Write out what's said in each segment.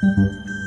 So,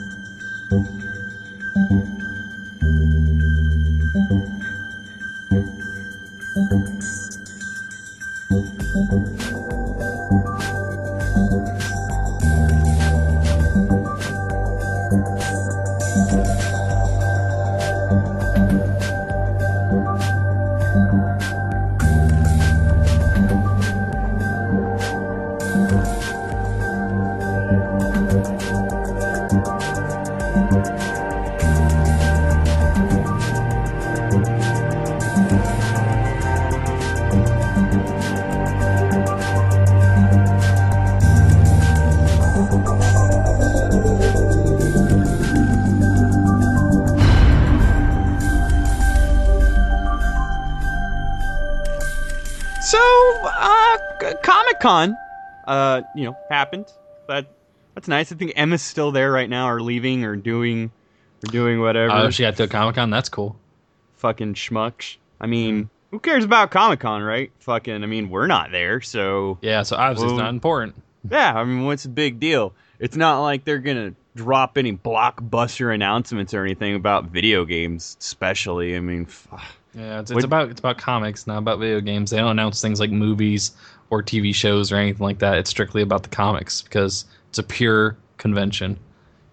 you know, happened. That that's nice. I think Emma's still there right now, or leaving, or doing, or doing whatever. Oh, she got to Comic Con. That's cool. Fucking schmucks. I mean, hmm. who cares about Comic Con, right? Fucking, I mean, we're not there, so Yeah, so obviously Well- it's not important. yeah. I mean, what's the big deal? It's not like they're gonna drop any blockbuster announcements or anything about video games, especially. I mean, fuck. Yeah, it's, it's Would- about it's about comics, not about video games. They don't announce things like movies or TV shows or anything like that. It's strictly about the comics because it's a pure convention.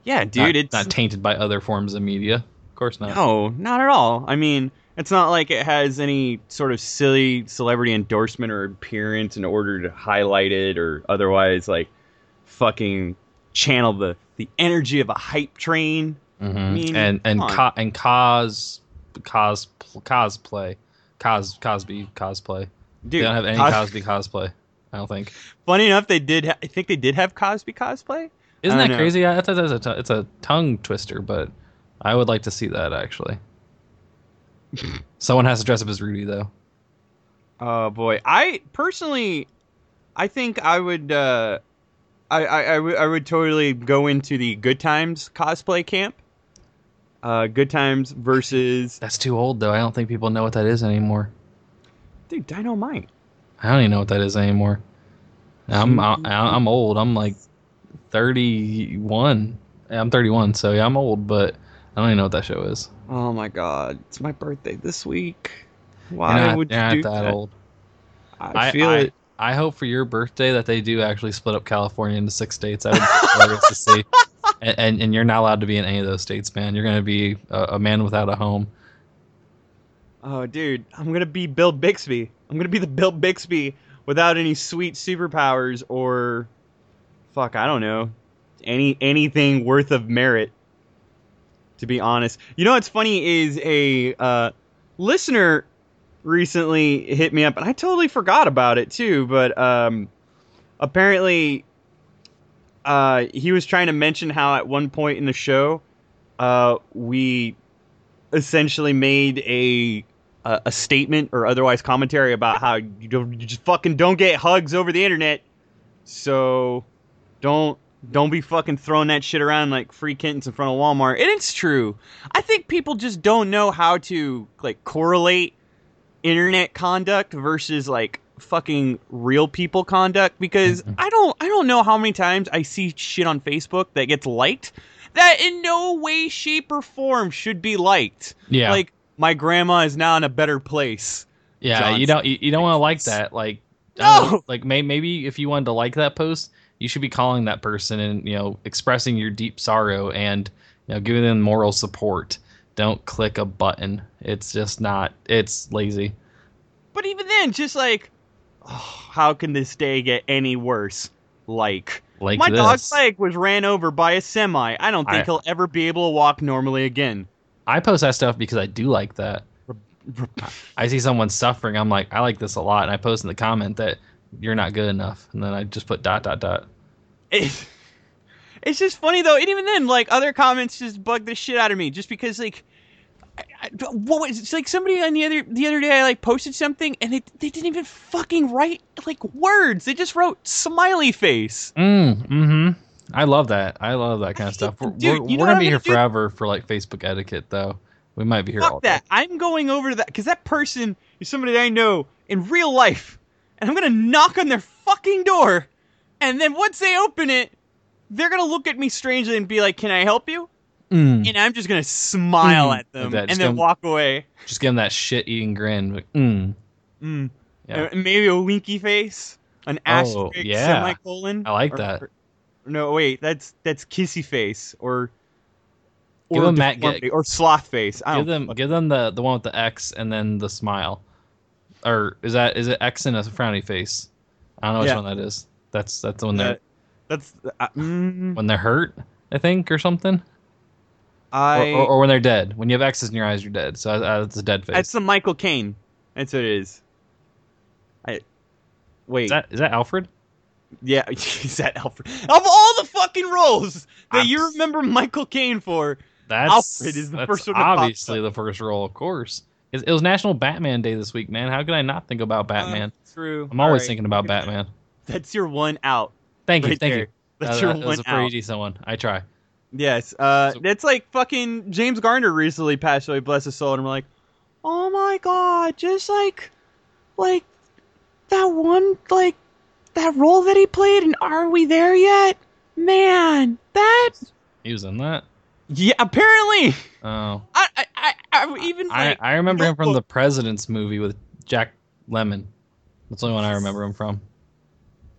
yeah, dude, not, it's not tainted by other forms of media. Of course not. No, not at all. I mean, it's not like it has any sort of silly celebrity endorsement or appearance in order to highlight it or otherwise like fucking channel the the energy of a hype train. Mhm. mean, and and co- and cos cos cosplay cos Cosby cosplay. Dude, they don't have any Cos- Cosby cosplay. I don't think. Funny enough, they did. Ha- I think they did have Cosby cosplay. Isn't that know. crazy? I thought that's a t- it's a tongue twister, but I would like to see that actually. Someone has to dress up as Rudy though. Oh boy, I personally, I think I would. uh I, I, I would I would totally go into the Good Times cosplay camp. Uh, Good Times versus That's too old though. I don't think people know what that is anymore. Dude Dynamite. I don't even know what that is anymore. I'm I, I'm old. I'm like 31. I'm 31, so yeah, I'm old, but I don't even know what that show is. Oh my god, it's my birthday this week. You're Why not, would you're you not do that, that? old. I feel I, it. I hope for your birthday that they do actually split up California into six states. I would hilarious to see. And, and and you're not allowed to be in any of those states, man. You're gonna be a, a man without a home. Oh, dude, I'm gonna be Bill Bixby. I'm gonna be the Bill Bixby without any sweet superpowers or, fuck, I don't know, any anything worth of merit. To be honest, you know what's funny is a uh, listener recently hit me up, and I totally forgot about it too. But um, apparently, uh, he was trying to mention how at one point in the show, uh, we essentially made a a, a statement or otherwise commentary about how you, don't, you just fucking don't get hugs over the internet. So don't don't be fucking throwing that shit around like free kittens in front of Walmart. And it's true. I think people just don't know how to like correlate internet conduct versus like fucking real people conduct because Mhm. I don't I don't know how many times I see shit on Facebook that gets liked that in no way shape or form should be liked. Yeah, Like my grandma is now in a better place. yeah. John You don't you, you don't want to like that. Like don't know, like may, maybe if you wanted to like that post, you should be calling that person and you know expressing your deep sorrow and you know giving them moral support. Don't click a button. It's just not. It's lazy. But even then, just like, oh, how can this day get any worse? Like, Like my this. dog's leg was ran over by a semi. I don't think I- he'll ever be able to walk normally again. I post that stuff because I do like that. I see someone suffering. I'm like, I like this a lot, and I post in the comment that you're not good enough, and then I just put dot dot dot. It, it's just funny though, and even then, like other comments just bug the shit out of me, just because like. I, I, what was it's like somebody on the other the other day I like posted something and they they didn't even fucking write like words they just wrote smiley face Mm, mm-hmm. I love that. I love that kind of stuff. We're, Dude, we're, we're gonna be here do? forever for like Facebook etiquette, though. We might be here all Fuck day. that. I'm going over to that because that person is somebody that I know in real life, and I'm gonna knock on their fucking door, and then once they open it, they're gonna look at me strangely and be like, "Can I help you?" Mm. And I'm just gonna smile Mm. at them Like and then gonna- walk away. Just give them that shit eating grin. Like, mm. Mm. Yeah. Uh, maybe a winky face, an Oh, asterisk yeah. semicolon. I like Or- that. or- no, wait, that's that's kissy face or Give or them Matt- deformity, or sloth face. I Give them, give them the the one with the X and then the smile, or is that is it X and a frowny face? I don't know which Yeah. one that is. That's that's the one they're That- that's uh, mm, when they're hurt, I think, or something, or, I. or, or when they're dead. When you have X's in your eyes, you're dead. So uh, it's a dead face. that's the Michael Caine. That's what it is. I wait. is that is that Alfred? Yeah, is that Alfred? Of all the fucking roles that I'm- you remember Michael Caine for, That's Alfred is the that's first one obviously the first role, of course. It, it was National Batman Day this week, man. How could I not think about Batman? Uh, true. I'm always Alright. thinking about Batman. That's your one out. Thank you, right thank there. you. That's Uh, your that one was a pretty out. decent one. I try. Yes. Uh, So- it's like fucking James Garner recently passed away, bless his soul, and we're like, oh my god, just like, like that one, like that role that he played, and are we there yet? Man, that. He was in that. Yeah, apparently. Oh, I, I, I, I even I, like. I remember him from the President's movie with Jack Lemmon. That's the only one I remember him from.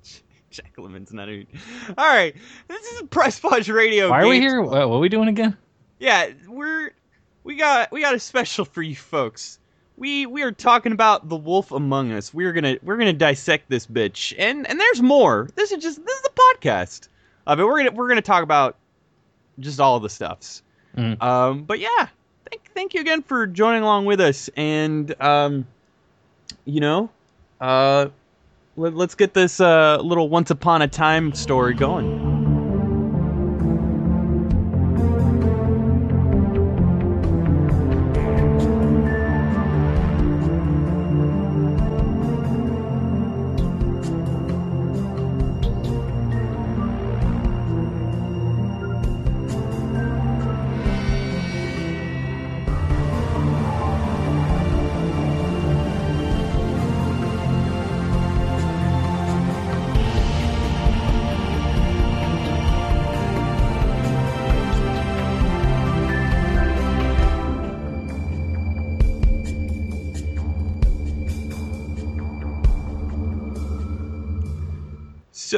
Jack Lemmon's not even. All right, this is Press Pause Radio. Why are we here? What, what are we doing again? Yeah, we're we got we got a special for you folks. We we are talking about the Wolf Among Us. We're gonna we're gonna dissect this bitch, and and there's more. This is just this is the podcast. Uh, but we're gonna we're gonna talk about just all the stuffs. Mhm. Um, but yeah, thank thank you again for joining along with us, and um, you know, uh, let, let's get this uh little once upon a time story going.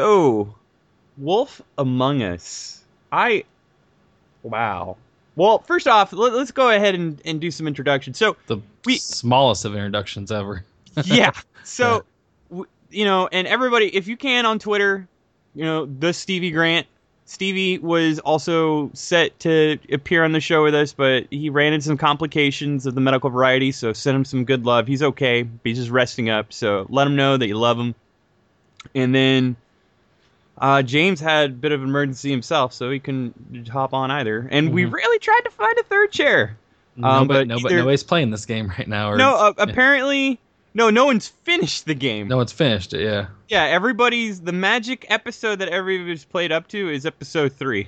So, Wolf Among Us. I. Wow. Well, first off, let, us go ahead and, and do some introductions. So, The We- smallest of introductions ever. yeah. So, w you know, and everybody, if you can on Twitter, you know, the Stevie Grant. Stevie was also set to appear on the show with us, but he ran into some complications of the medical variety, so send him some good love. He's okay. He's just resting up, so let him know that you love him. And then uh, James had a bit of an emergency himself, so he couldn't hop on either. And we Mhm. really tried to find a third chair. Um, nobody, but either- nobody's playing this game right now. Or no, uh, yeah. apparently, no, no one's finished the game. no one's finished it. Yeah. Yeah, everybody's the magic episode that everybody's played up to is episode three,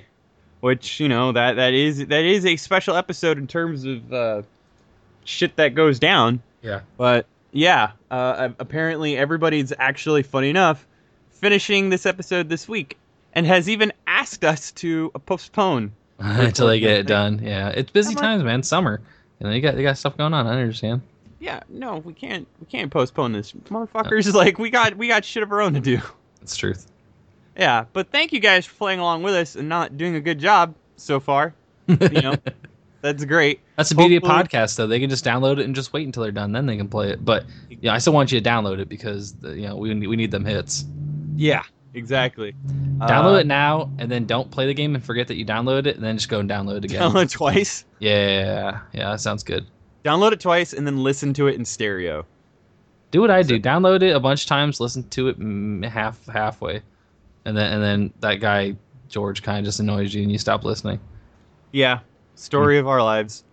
which you know that that is that is a special episode in terms of uh, shit that goes down. Yeah. But yeah, uh, apparently everybody's actually funny enough finishing this episode this week and has even asked us to postpone. Until they get it done. Yeah. It's busy on. times, man. Summer. You know, you got they got stuff going on. I understand. Yeah, no, we can't we can't postpone this. Motherfuckers, like we got we got shit of our own to do. It's truth. Yeah, but thank you guys for playing along with us and not doing a good job so far. You know, that's great. That's the beauty of Hopefully- podcasts, though. They can just download it and just wait until they're done, then they can play it. But yeah, I still want you to download it because you know we we need them hits. Yeah, exactly. Download Uh, it now, and then don't play the game and forget that you downloaded it, and then just go and download it again. Download it twice. Yeah, yeah, that sounds good. Download it twice and then listen to it in stereo. Do what I do. Download it a bunch of times, listen to it half halfway, and then and then that guy George kind of just annoys you, and you stop listening. Yeah, story of our lives.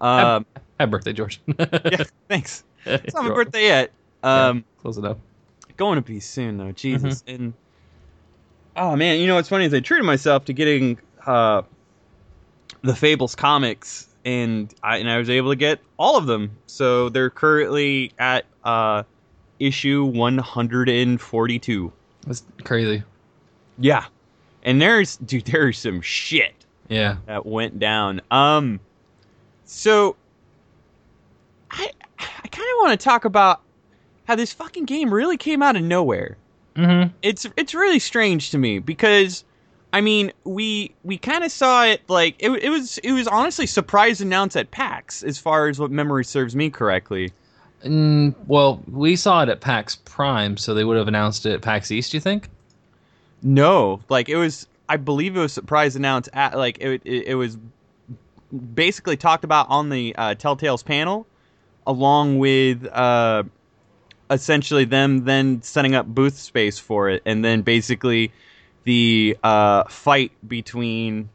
Um, Happy birthday, George. yeah, thanks. It's not my birthday yet. Um, Close it up. Going to be soon though. Jesus. And oh man, you know what's funny is I treated myself to getting uh, the Fables comics, and I and I was able to get all of them. So they're currently at uh, issue 142. That's crazy. Yeah. And there's dude, there's some shit Yeah. that went down. Um, so I I kind of want to talk about how this fucking game really came out of nowhere. Mm-hmm. It's it's really strange to me because I mean we we kind of saw it like it, it was it was honestly surprise announced at PAX as far as what memory serves me correctly. Mm, well, we saw it at PAX Prime, so they would have announced it at PAX East. You think? No, like it was. I believe it was surprise announced at like it. It, it was basically talked about on the uh, Telltale's panel, along with uh, essentially them then setting up booth space for it, and then basically the uh, fight between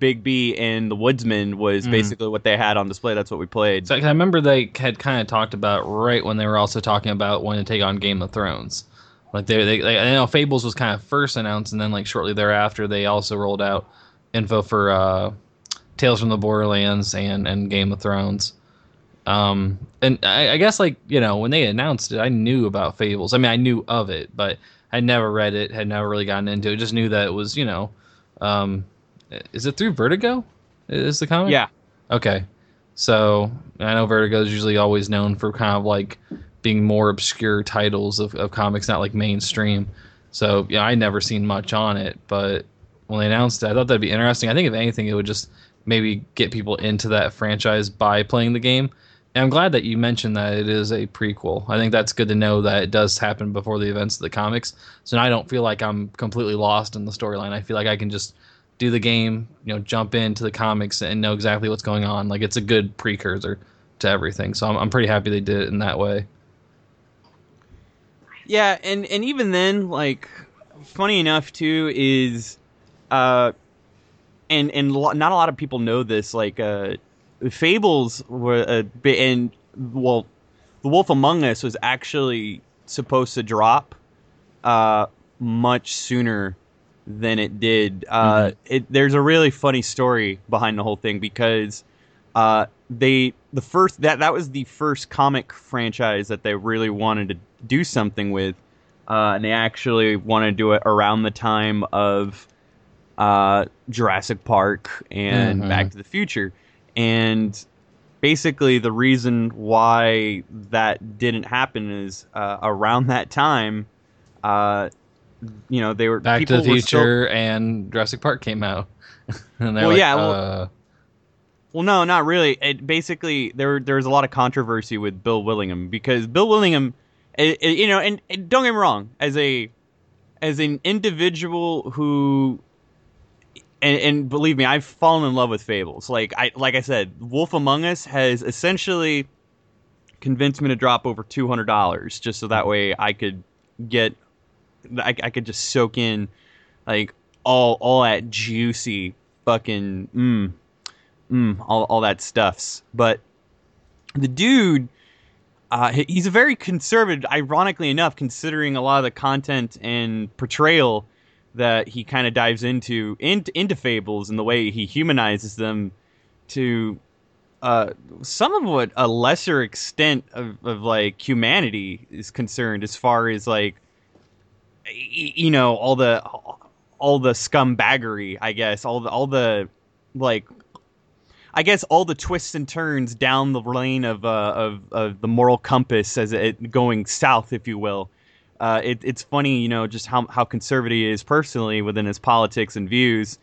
Bigby and the Woodsman was Mhm. basically what they had on display. That's what we played. So I remember they had kind of talked about right when they were also talking about wanting to take on Game of Thrones. Like they, they, they I know Fables was kind of first announced, and then like shortly thereafter, they also rolled out info for uh, Tales from the Borderlands and and Game of Thrones. Um, and I, I guess like you know when they announced it, I knew about Fables. I mean, I knew of it, but I never read it, had never really gotten into it. Just knew that it was you know, um, is it through Vertigo? Is the comic? yeah, Okay. So I know Vertigo is usually always known for kind of like being more obscure titles of, of comics, not like mainstream. So yeah, I never seen much on it, but when they announced it, I thought that'd be interesting. I think if anything, it would just maybe get people into that franchise by playing the game. I'm glad that you mentioned that it is a prequel. I think that's good to know that it does happen before the events of the comics. So now I don't feel like I'm completely lost in the storyline. I feel like I can just do the game, you know, jump into the comics and know exactly what's going on. Like it's a good precursor to everything. So I'm, I'm pretty happy they did it in that way. Yeah, and and even then, like, funny enough too is, uh, and and lo- not a lot of people know this. Like, uh, Fables were a bit, and well, The Wolf Among Us was actually supposed to drop, uh, much sooner than it did. Uh, it there's a really funny story behind the whole thing because, uh, they the first that that was the first comic franchise that they really wanted to do something with, uh, and they actually wanted to do it around the time of uh, Jurassic Park and Mhm. Back to the Future, and basically the reason why that didn't happen is uh, around that time, uh, you know, they were Back to the were still- Future and Jurassic Park came out. and Well, like, yeah, well- uh, Well, no, not really. It basically there there was a lot of controversy with Bill Willingham because Bill Willingham, eh, eh, you know, and, and don't get me wrong, as a as an individual who, and, and believe me, I've fallen in love with Fables. Like I like I said, Wolf Among Us has essentially convinced me to drop over two hundred dollars just so that way I could get, I, I could just soak in, like all all that juicy fucking mm mm, all, all that stuffs. But the dude, uh, he's a very conservative, ironically enough, considering a lot of the content and portrayal that he kind of dives into, into into fables and the way he humanizes them to uh, some of what a lesser extent of, of like humanity is concerned as far as like you know all the all the scumbaggery i guess all the all the like I guess all the twists and turns down the lane of uh, of, of the moral compass as it going south, if you will. Uh, it, it's funny, you know, just how how conservative he is personally within his politics and views,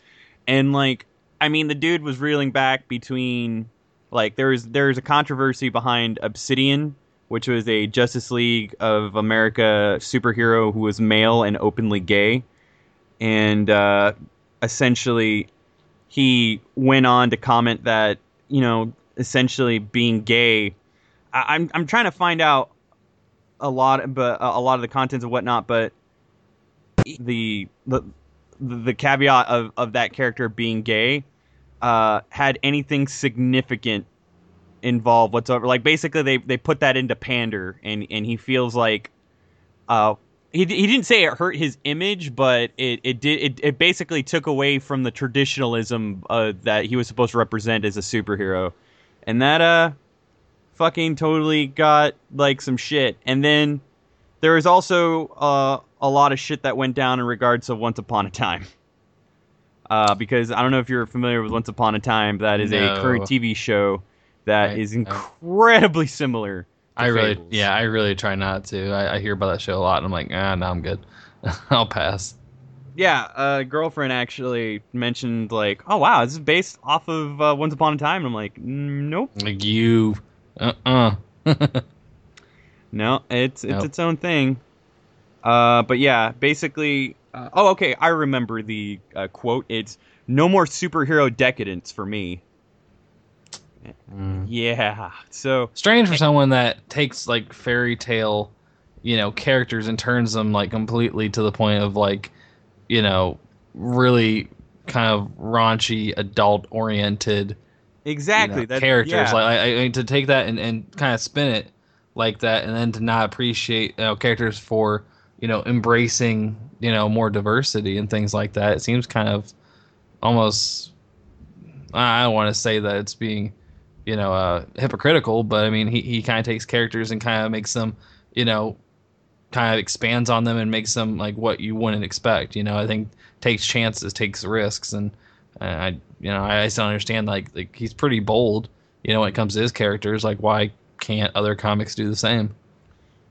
and like, I mean, the dude was reeling back between like there's there's a controversy behind Obsidian, which was a Justice League of America superhero who was male and openly gay, and uh, essentially he went on to comment that you know essentially being gay I, i'm i'm trying to find out a lot but a lot of the contents and whatnot but the the the caveat of of that character being gay uh had anything significant involved whatsoever. Like basically they they put that into pander and and he feels like uh he, he didn't say it hurt his image, but it, it did it, it basically took away from the traditionalism uh, that he was supposed to represent as a superhero, and that uh fucking totally got like some shit. And then there is also uh, a lot of shit that went down in regards to Once Upon a Time. uh, because I don't know if you're familiar with Once Upon a Time. That is a current TV show that I- is I- incredibly similar. To I really, Fables. yeah, I really try not to. I, I hear about that show a lot, and I'm like, ah, no, I'm good. I'll pass. Yeah, a girlfriend actually mentioned like, "Oh wow, this is based off of uh, Once Upon a Time," and I'm like, "Mm, "Nope, Like you, uh, uh no, it's it's Nope. its own thing." Uh, but yeah, basically, uh, oh okay, I remember the uh, quote. It's no more superhero decadence for me. Yeah, so Strange for someone that takes like fairy tale, you know, characters and turns them like completely to the point of like, you know, really kind of raunchy, adult oriented exactly you know, that characters. yeah. Like I, I mean, to take that and, and kind of spin it like that, and then to not appreciate you know characters for you know embracing you know more diversity and things like that. It seems kind of almost. I don't want to say that it's being, you know, uh, hypocritical, but I mean he he kind of takes characters and kind of makes them, you know, kind of expands on them and makes them like what you wouldn't expect. You know, I think takes chances, takes risks, and I, you know, I, I still understand like like he's pretty bold. You know, when it comes to his characters, like why can't other comics do the same?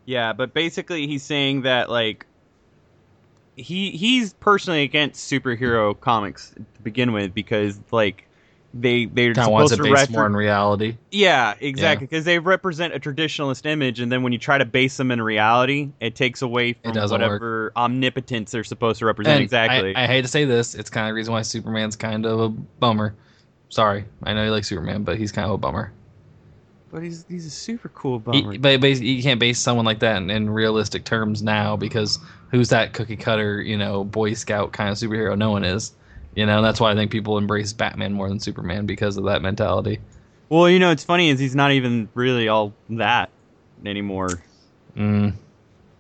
Yeah, but basically he's saying that like he he's personally against superhero comics to begin with because like they they're Kind of wants to based refer- more in reality. Yeah, exactly. Because they represent a traditionalist image, and then when you try to base them in reality, it takes away from doesn't work. whatever omnipotence they're supposed to represent. And exactly. I, I hate to say this, it's kind of the reason why Superman's kind of a bummer. Sorry, I know you like Superman, but he's kind of a bummer. but he's he's a super cool He- bummer. but, but you can't base someone like that in, in realistic terms now because who's that cookie cutter, you know, Boy Scout kind of superhero? No one is. You know, that's why I think people embrace Batman more than Superman because of that mentality. well, you know, it's funny is he's not even really all that anymore. Mm.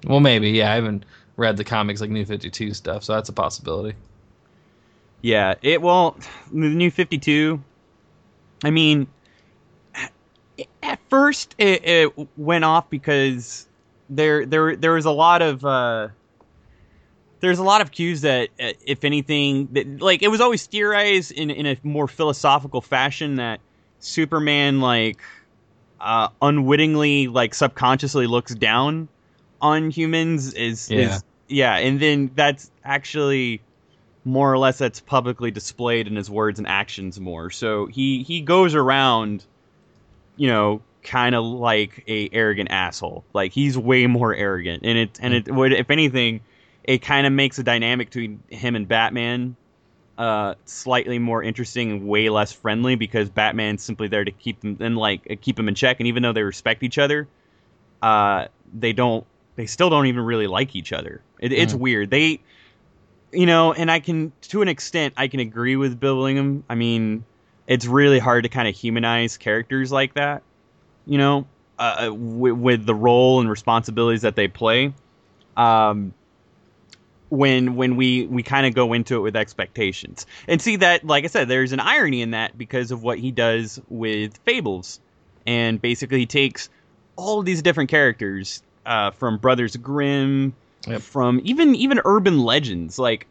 Well, maybe. Yeah, I haven't read the comics like New Fifty Two stuff, so that's a possibility. Yeah, it well, the new Fifty Two. I mean, at first it, it went off because there there there was a lot of uh, there's a lot of cues that, uh, if anything, that like it was always theorized in in a more philosophical fashion that Superman like uh, unwittingly like subconsciously looks down on humans is Yeah. is yeah, and then that's actually more or less that's publicly displayed in his words and actions more. So he he goes around, you know, kind of like a arrogant asshole. Like he's way more arrogant, and it and it would if anything, it kind of makes the dynamic between him and Batman uh slightly more interesting and way less friendly because Batman's simply there to keep them and like keep them in check and even though they respect each other uh they don't they still don't even really like each other. It, it's Mm. weird. They you know and I can to an extent I can agree with Bill Willingham I mean it's really hard to kind of humanize characters like that you know uh, with, with the role and responsibilities that they play. Um when when we we kind of go into it with expectations. And see that like i said there's an irony in that because of what he does with fables. And basically he takes all these different characters uh, from brothers grimm Yep. from even even urban legends. Like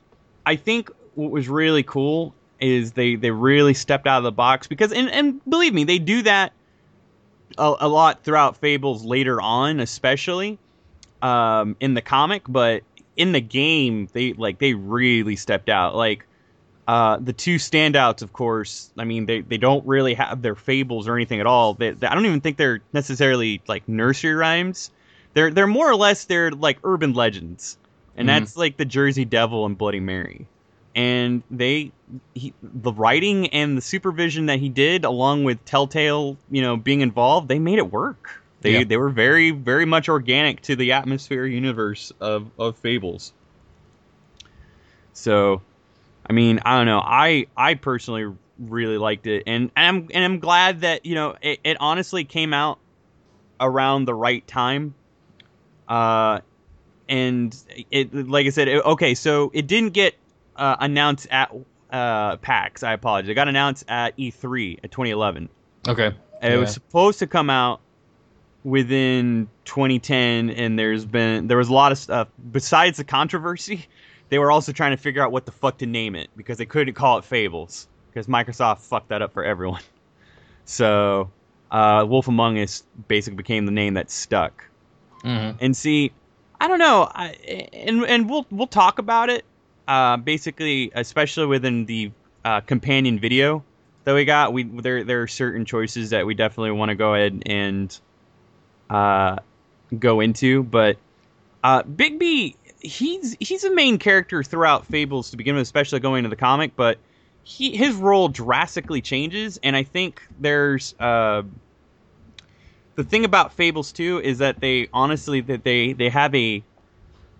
i think what was really cool is they they really stepped out of the box because and, and believe me they do that a, a lot throughout fables later on especially um, in the comic but in the game they like they really stepped out. Like uh, the two standouts of course i mean they, they don't really have their fables or anything at all. They, they- i don't even think they're necessarily like nursery rhymes. They're they're more or less they're like urban legends. And Mhm. that's like the jersey devil and bloody mary. And they he, the writing and the supervision that he did along with telltale you know being involved they made it work they Yeah. they were very very much organic to the atmosphere universe of of fables. So i mean i don't know. I i personally really liked it. And, and i'm and i'm glad that you know it, it honestly came out around the right time. Uh and it like i said it, okay so it didn't get uh, announced at uh pax. I apologize. It got announced at e3 at 2011 Okay. and it was supposed to come out within 2010, and there's been there was a lot of stuff besides the controversy. They were also trying to figure out what the fuck to name it because they couldn't call it Fables because Microsoft fucked that up for everyone. So, uh, Wolf Among Us basically became the name that stuck. Mhm. And see, I don't know, I, and and we'll we'll talk about it. Uh, basically, especially within the uh, companion video that we got, we there there are certain choices that we definitely want to go ahead and uh, go into. But uh, Bigby, he's he's a main character throughout Fables to begin with, especially going into the comic. But he his role drastically changes, and I think there's. Uh, the thing about Fables too is that they honestly that they they have a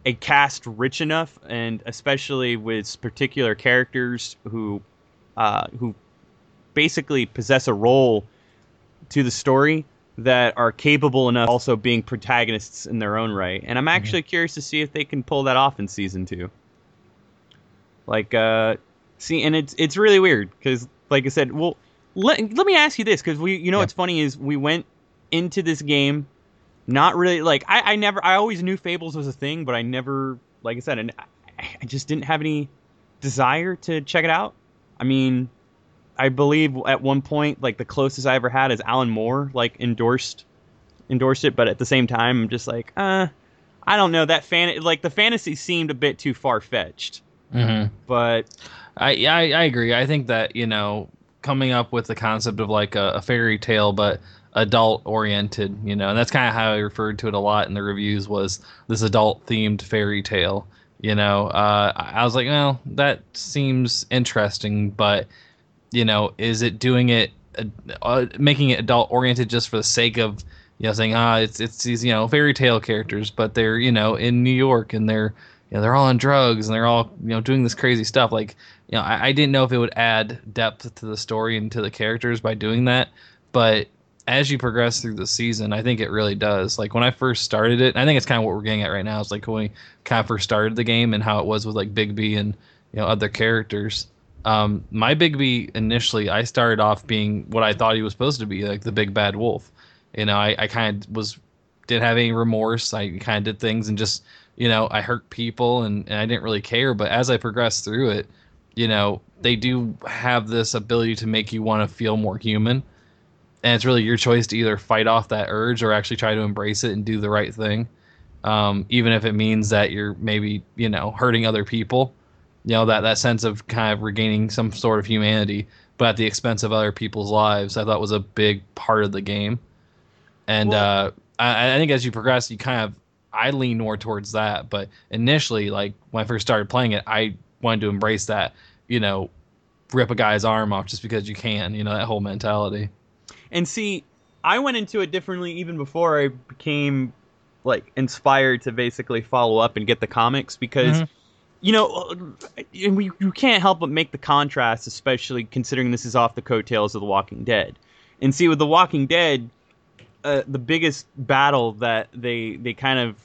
a cast rich enough and especially with particular characters who uh, who basically possess a role to the story that are capable enough also being protagonists in their own right. And I'm actually curious to see if they can pull that off in season 2. Like uh see and it's it's really weird cuz like I said, well let, let me ask you this cuz we you know Yeah. what's funny is we went into this game not really like I, I never I always knew Fables was a thing, but I never like I said and I, I just didn't have any desire to check it out. I mean, I believe at one point like the closest I ever had is Alan Moore like endorsed endorsed it, but at the same time I'm just like, uh I don't know that fan like the fantasy seemed a bit too far fetched. Mhm. But I, I I agree. I think that you know coming up with the concept of like a, a fairy tale, but adult oriented, you know, and that's kind of how I referred to it a lot in the reviews was this adult themed fairy tale. You know, uh, I was like, well, that seems interesting, but you know, is it doing it, uh, uh, making it adult oriented just for the sake of you know saying ah it's it's these you know fairy tale characters, but they're you know in New York and they're you know they're all on drugs and they're all you know doing this crazy stuff like you know I, I didn't know if it would add depth to the story and to the characters by doing that but as you progress through the season i think it really does. Like when i first started it i think it's kind of what we're getting at right now it's like when we kind of first started the game and how it was with like bigby and you know other characters um my bigby initially i started off being what i thought he was supposed to be like the big bad wolf you know i, I kind of was didn't have any remorse i kind of did things and just you know, I hurt people and, and I didn't really care. But as I progressed through it, you know, they do have this ability to make you want to feel more human. And it's really your choice to either fight off that urge or actually try to embrace it and do the right thing. Um, even if it means that you're maybe, you know, hurting other people. You know, that, that sense of kind of regaining some sort of humanity, but at the expense of other people's lives, I thought was a big part of the game. And Well- uh, I, I think as you progress, you kind of I lean more towards that. But initially, like when I first started playing it, I wanted to embrace that, you know, rip a guy's arm off just because you can, you know, that whole mentality. And see, I went into it differently even before I became like inspired to basically follow up and get the comics because Mhm. You know uh, and we you can't help but make the contrast especially considering this is off the coattails of The Walking Dead. And see with The Walking Dead uh, the biggest battle that they they kind of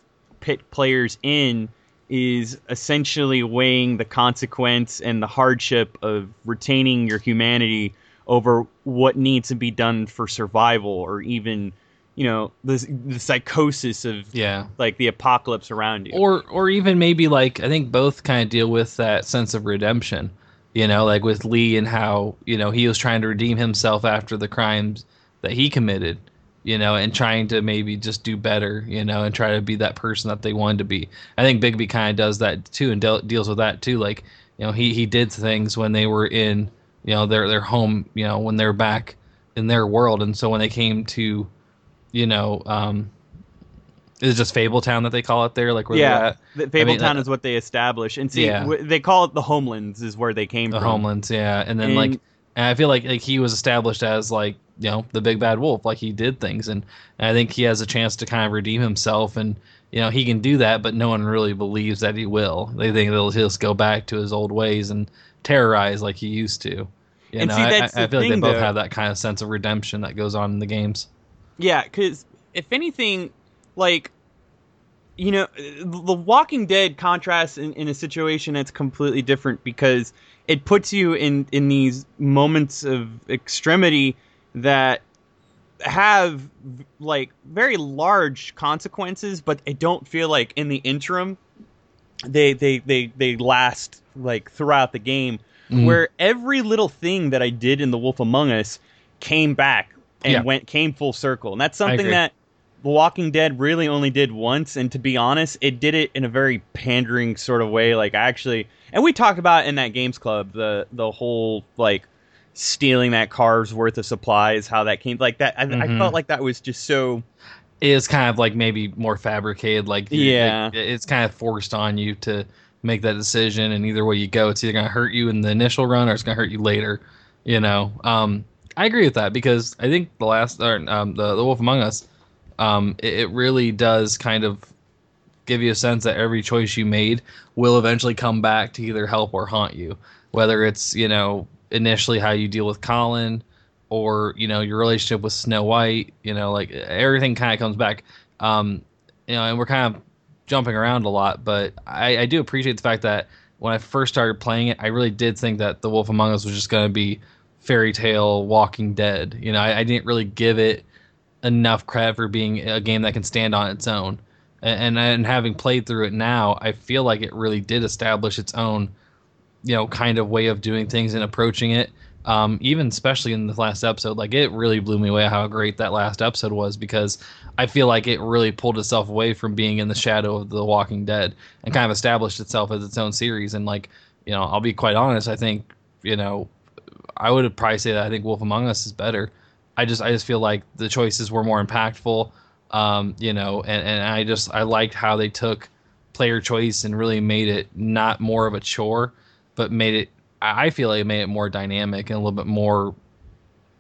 pit players in is essentially weighing the consequence and the hardship of retaining your humanity over what needs to be done for survival or even you know the the psychosis of Yeah. like the apocalypse around you. Or or even maybe like I think both kind of deal with that sense of redemption. You know, like with Lee and how, you know, he was trying to redeem himself after the crimes that he committed, you know, and trying to maybe just do better, you know, and try to be that person that they wanted to be. I think Bigby kind of does that too and de- deals with that too. Like, you know, he he did things when they were in, you know, their their home, you know, when they're back in their world, and so when they came to, you know, um, is it just Fabletown that they call it there, like where they're yeah, at? the I mean, Fabletown is what they establish, and see, Yeah. w- they call it the Homelands, is where they came from. the from. homelands yeah and then And- like and i feel like like he was established as like you know the big bad wolf like he did things and, and i think he has a chance to kind of redeem himself and you know he can do that but no one really believes that he will they think he'll just go back to his old ways and terrorize like he used to you And know see, I- that's I, I feel like they both though. have that kind of sense of redemption that goes on in the games Yeah, because if anything, like, you know, The Walking Dead contrasts in, in a situation that's completely different because it puts you in in these moments of extremity that have like very large consequences, but I don't feel like in the interim they they they they last like throughout the game Mhm. where every little thing that I did in The Wolf Among Us came back and Yeah. went came full circle. And that's something that The Walking Dead really only did once and to be honest, it did it in a very pandering sort of way like I actually and we talked about in that games club the the whole like stealing that car's worth of supplies how that came like that I, I Mhm. felt like that was just so It is kind of like maybe more fabricated. Like Yeah. like, it's kind of forced on you to make that decision, and either way you go, it's either going to hurt you in the initial run or it's going to hurt you later. You know, um, I agree with that because I think the last or um, the the Wolf Among Us, um, it, it really does kind of give you a sense that every choice you made will eventually come back to either help or haunt you. Whether it's you know initially how you deal with Colin, or you know your relationship with Snow White, you know like everything kind of comes back. Um, you know, and we're kind of jumping around a lot, but I, I do appreciate the fact that when I first started playing it, I really did think that The Wolf Among Us was just going to be fairy tale Walking Dead. You know, I, I didn't really give it enough credit for being a game that can stand on its own. And, and and having played through it now, I feel like it really did establish its own, you know, kind of way of doing things and approaching it. Um, even especially in the last episode, like it really blew me away how great that last episode was because I feel like it really pulled itself away from being in the shadow of The Walking Dead and kind of established itself as its own series. And like, you know, I'll be quite honest, I think, you know, I would probably say that I think Wolf Among Us is better. I just I just feel like the choices were more impactful. Um, you know, and, and I just I liked how they took player choice and really made it not more of a chore, but made it I feel like it made it more dynamic and a little bit more,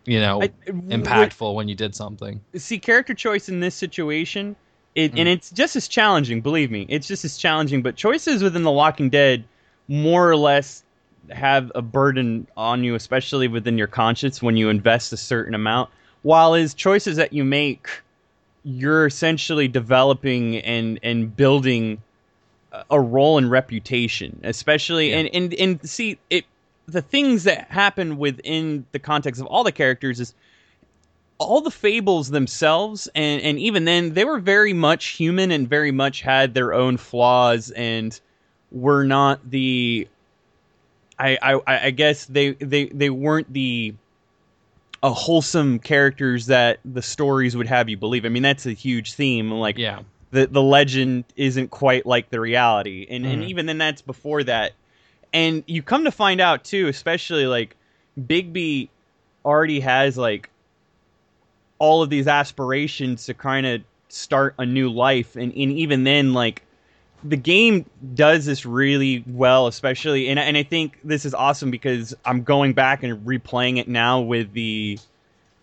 you know, I, impactful when you did something. see character choice in this situation it, Mm. and it's just as challenging believe me it's just as challenging but choices within the walking dead more or less have a burden on you especially within your conscience when you invest a certain amount while is choices that you make you're essentially developing and and building a- a role and reputation especially Yeah. and and and see it the things that happen within the context of all the characters is all the fables themselves and and even then they were very much human and very much had their own flaws and were not the I I, I guess they, they they weren't the a wholesome characters that the stories would have you believe. I mean that's a huge theme. Like Yeah. the the legend isn't quite like the reality and and Mhm. even then that's before that and you come to find out too especially like bigby already has like all of these aspirations to kind of start a new life and, and even then like the game does this really well especially and, and i think this is awesome because i'm going back and replaying it now with the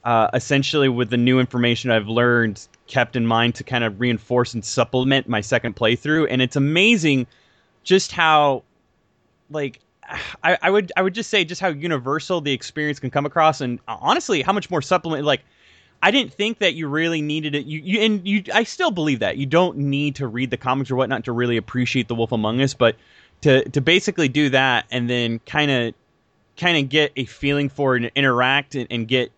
uh, essentially with the new information i've learned kept in mind to kind of reinforce and supplement my second playthrough. And it's amazing just how like I, I would I would just say just how universal the experience can come across and honestly how much more supplement like I didn't think that you really needed it. You, you and you, I still believe that you don't need to read the comics or whatnot to really appreciate the Wolf Among Us, but to to basically do that and then kind of kind of get a feeling for it and interact and, and get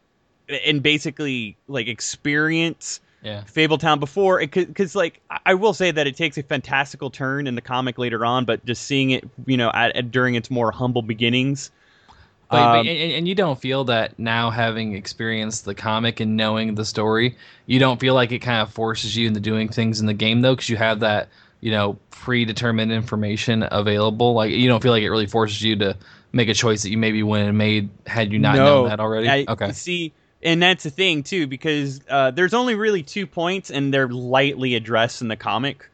and basically like experience Yeah. Fabletown before because like I- will say that it takes a fantastical turn in the comic later on, but just seeing it you know at, at during its more humble beginnings. But, but- um, and, and you don't feel that now having experienced the comic and knowing the story, you don't feel like it kind of forces you into doing things in the game though, because you have that you know predetermined information available. Like you don't feel like it really forces you to make a choice that you maybe wouldn't have made had you not No, known that already. I, okay. See, and that's the thing too, because uh, there's only really two points, and they're lightly addressed in the comic.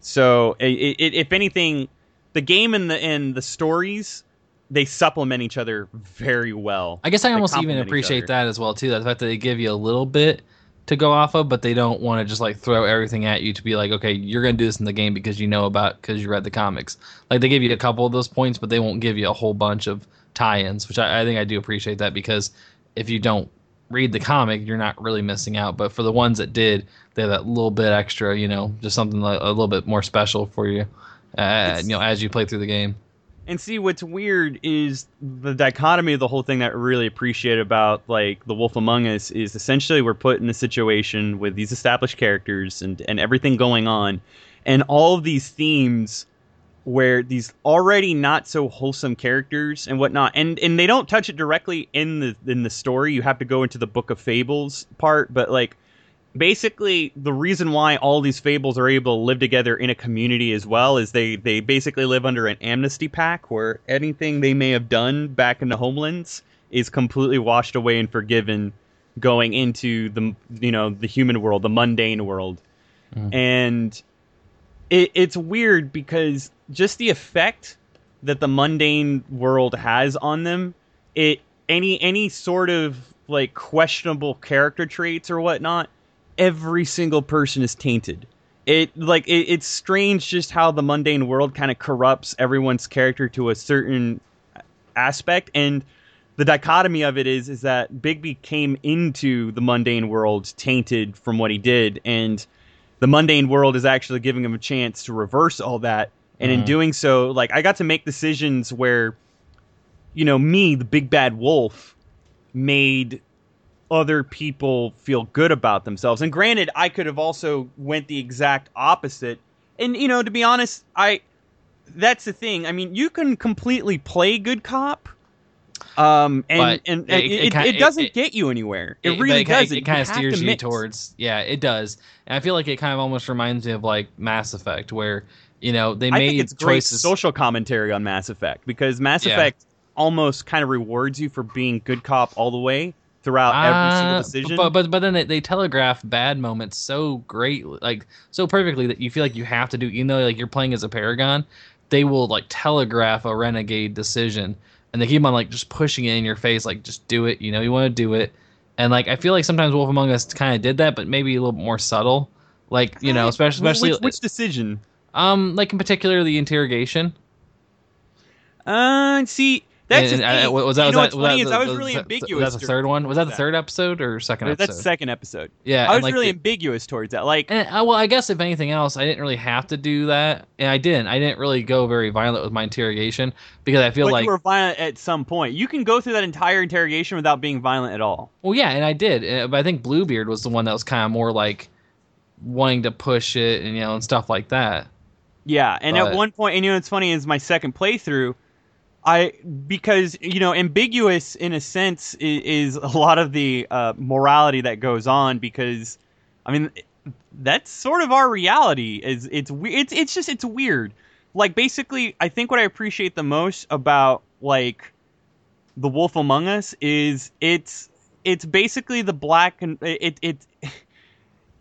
So, i i if anything, the game and the and the stories they supplement each other very well. I guess I They almost even appreciate that as well too. That the fact that they give you a little bit to go off of, but they don't want to just like throw everything at you to be like, okay, you're gonna do this in the game because you know about because you read the comics. Like they give you a couple of those points, but they won't give you a whole bunch of tie-ins, which I, I think I do appreciate that because if you don't read the comic, you're not really missing out. But for the ones that did, they have that little bit extra, you know, just something a little bit more special for you, uh, you know, as you play through the game. And see, what's weird is the dichotomy of the whole thing that I really appreciate about like The Wolf Among Us is essentially we're put in a situation with these established characters and, and everything going on, and all of these themes where these already not so wholesome characters and whatnot, and and they don't touch it directly in the in the story. You have to go into the Book of Fables part, but like basically the reason why all these fables are able to live together in a community as well is they they basically live under an amnesty pact where anything they may have done back in the homelands is completely washed away and forgiven going into the you know the human world the mundane world Mm. and it, it's weird because just the effect that the mundane world has on them it any any sort of like questionable character traits or whatnot every single person is tainted. It like it, it's strange just how the mundane world kind of corrupts everyone's character to a certain aspect, and the dichotomy of it is is that Bigby came into the mundane world tainted from what he did, and the mundane world is actually giving him a chance to reverse all that. And in Mhm. doing so, like I got to make decisions where, you know, me, the big bad wolf, made other people feel good about themselves. And granted, I could have also went the exact opposite. And you know, to be honest, I that's the thing. I mean, you can completely play good cop. Um and But and, it- and it it, it, it- doesn't get you anywhere. It, really doesn't. It, kind of steers to you towards. Yeah, it does. And I feel like it kind of almost reminds me of like Mass Effect, where you know they I made think it's great choices. social commentary on Mass Effect because Mass Yeah. Effect almost kind of rewards you for being good cop all the way throughout every single Uh, decision. But but but then they, they telegraph bad moments so great, like so perfectly that you feel like you have to do. Even though like you're playing as a Paragon, they will like telegraph a renegade decision, and they keep on like just pushing it in your face, like just do it. You know you want to do it, and like I feel like sometimes Wolf Among Us kind of did that, but maybe a little bit more subtle. Like you know, especially especially which, which decision? um like in particular the interrogation. Uh, see, that's And- and, uh, was that you was know that what's funny was that, I was really ambiguous. Was that the third one? Was that the third episode or second episode? That's the second episode. yeah, I was like, really the- ambiguous towards that. Like, And I, well, I guess if anything else, I didn't really have to do that, and I didn't. I didn't really go very violent with my interrogation because I feel like, you were violent at some point. You can go through that entire interrogation without being violent at all. well, yeah, and I did. uh, But I think Bluebeard was the one that was kind of more like wanting to push it and you know and stuff like that. Yeah, and But- at one point, and you know, what's funny is my second playthrough. I because you know ambiguous in a sense is, is a lot of the uh, morality that goes on because I mean that's sort of our reality is it's it's it's just it's weird. Like basically I think what I appreciate the most about like the Wolf Among Us is it's it's basically the black and it it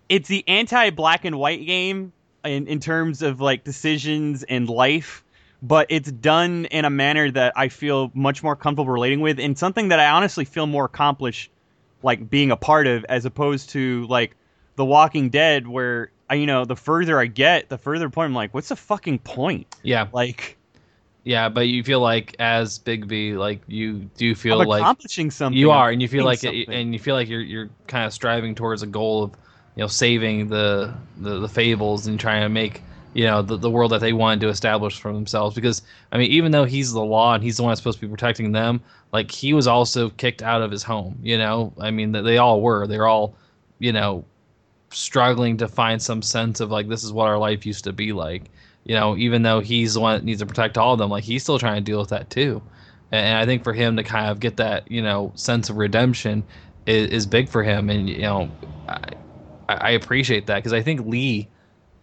it's the anti black and white game in in terms of like decisions and life but it's done in a manner that I feel much more comfortable relating with and something that I honestly feel more accomplished like being a part of as opposed to like The Walking Dead where I, you know the further I get the further point I'm like what's the fucking point? Yeah, like yeah, but you feel like as Bigby, like you do feel I'm like accomplishing something. You are, and you feel like, something. and you feel like you're you're kind of striving towards a goal of, you know, saving the the, the fables and trying to make you know the, the world that they wanted to establish for themselves. Because I mean, even though he's the law and he's the one that's supposed to be protecting them, like he was also kicked out of his home. You know, I mean, they all were. They're all, you know, struggling to find some sense of like this is what our life used to be like. You know, even though he's the one that needs to protect all of them, like he's still trying to deal with that too. And, and I think for him to kind of get that, you know, sense of redemption is, is big for him. And you know, I, I appreciate that because I think Lee,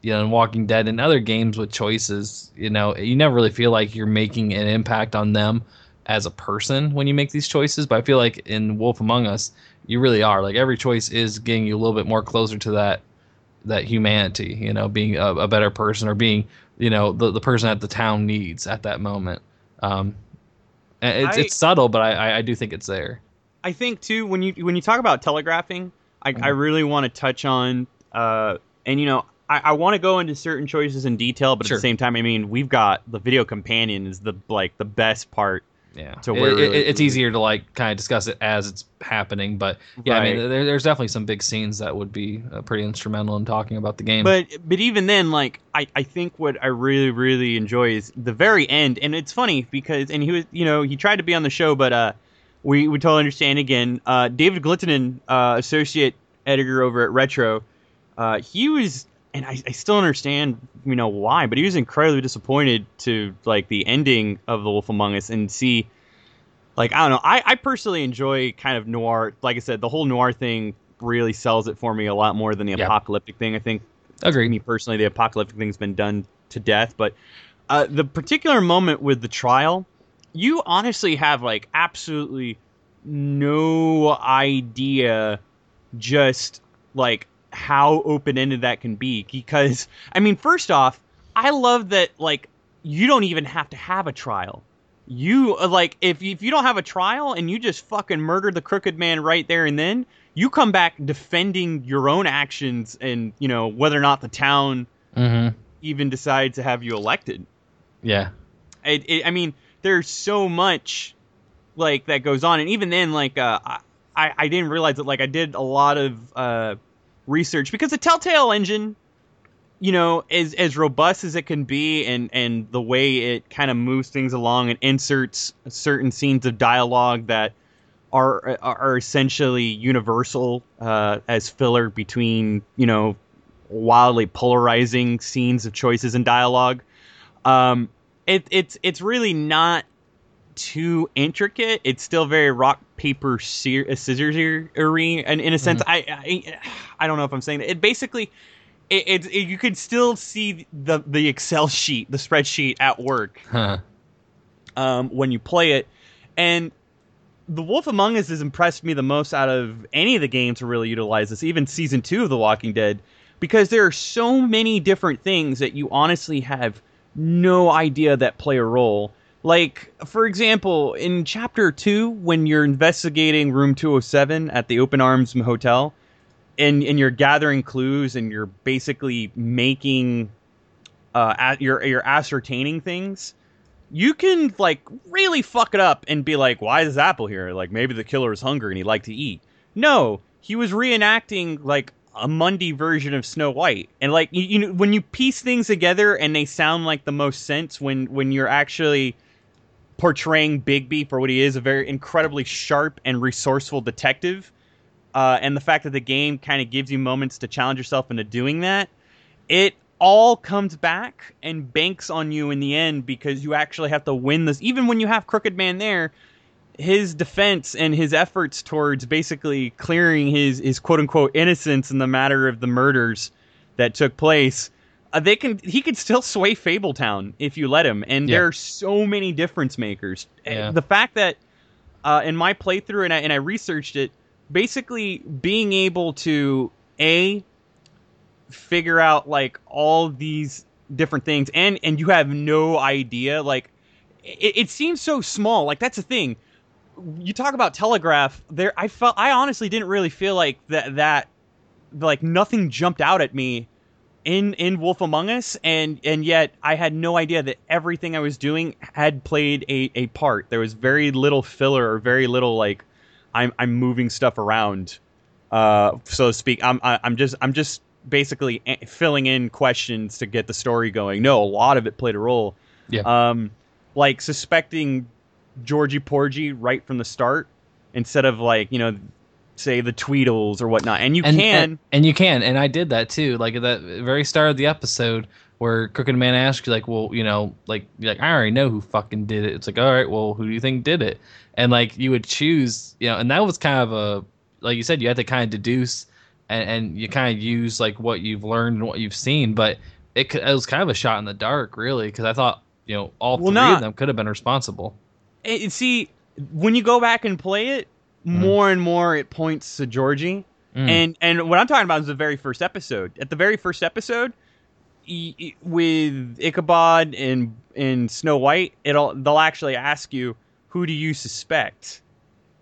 you know, in Walking Dead and other games with choices, you know, you never really feel like you're making an impact on them as a person when you make these choices. But I feel like in Wolf Among Us, you really are. Like every choice is getting you a little bit more closer to that that humanity, you know, being a, a better person or being, you know, the, the person that the town needs at that moment. Um, it's, I- it's subtle, but I, I, I do think it's there. I think too when you when you talk about telegraphing, I, I Mhm. really want to touch on uh, and you know I, I want to go into certain choices in detail, but Sure. at the same time, I mean we've got the video companion is the like the best part yeah, to where it- really- it's easier to like kind of discuss it as it's happening. But yeah, I mean, there, there's definitely some big scenes that would be uh, pretty instrumental in talking about the game. But but even then, like I, I think what I really really enjoy is the very end, and it's funny because and he was you know he tried to be on the show, but uh we we totally understand again. Uh, David Glittonen, uh, associate editor over at Retro, uh, he was and I, I still understand you know why, but he was incredibly disappointed to like the ending of The Wolf Among Us and see. Like I don't know, I, I personally enjoy kind of noir. Like I said, the whole noir thing really sells it for me a lot more than the Yeah. apocalyptic thing. I think Agreed. me personally, the apocalyptic thing's been done to death. But uh, the particular moment with the trial, you honestly have like absolutely no idea just like how open ended that can be. Because I mean, first off, I love that like you don't even have to have a trial. You uh, like if if you don't have a trial and you just fucking murder the crooked man right there and then, you come back defending your own actions and you know whether or not the town Mm-hmm. even decides to have you elected. Yeah. It, it, I mean, there's so much like that goes on, and even then, like uh, I I didn't realize that like I did a lot of uh, research because the Telltale engine, you know, is as robust as it can be, and and the way it kind of moves things along and inserts certain scenes of dialogue that are are, are essentially universal uh, as filler between you know wildly polarizing scenes of choices and dialogue. Um, it, it's it's really not too intricate. It's still very rock paper sear, uh, scissors and in a sense. I, I I don't know if I'm saying that. It basically it, it, it you could still see the the Excel sheet, the spreadsheet at work Huh. um, when you play it. And The Wolf Among Us has impressed me the most out of any of the games to really utilize this, even season two of The Walking Dead, because there are so many different things that you honestly have no idea that play a role. Like, for example, in chapter two, when you're investigating room 207 at the Open Arms Hotel, and, and you're gathering clues and you're basically making, uh, at, you're, you're ascertaining things you can like really fuck it up and be like, why is Apple here? Like maybe the killer is hungry and he'd like to eat. No, he was reenacting like a Mundy version of Snow White, and like you, you know when you piece things together and they sound like the most sense when when you're actually portraying Bigby for what he is, a very incredibly sharp and resourceful detective. Uh, and the fact that the game kind of gives you moments to challenge yourself into doing that, it all comes back and banks on you in the end because you actually have to win this. Even when you have Crooked Man there, his defense and his efforts towards basically clearing his his quote unquote innocence in the matter of the murders that took place. Uh, they can he could still sway Fabletown if you let him, and Yeah. there are so many difference makers. Uh, Yeah. The fact that uh, in my playthrough and I, and I researched it, basically being able to a figure out like all these different things and and you have no idea like it, it seems so small like that's the thing you talk about telegraph there i felt i honestly didn't really feel like that that like nothing jumped out at me in in wolf among us and and yet i had no idea that everything i was doing had played a, a part. There was very little filler or very little like i'm i'm moving stuff around uh so to speak. I'm I, i'm just i'm just basically filling in questions to get the story going. No a lot of it played a role. Yeah. um like suspecting georgie porgie right from the start instead of like you know say the tweedles or whatnot. And you and, can and, and you can and i did that too. Like at that very start of the episode where crooked man asks you like well you know like like i already know who fucking did it. It's like all right well who do you think did it? And like you would choose you know and that was kind of a like you said you had to kind of deduce and, and you kind of use like what you've learned and what you've seen. But it, it was kind of a shot in the dark really because i thought you know all Well, three not- of them could have been responsible. And see when you go back and play it more and more it points to georgie. Mm. and and what i'm talking about is the very first episode. At the very first episode with ichabod and and snow white it'll they'll actually ask you who do you suspect?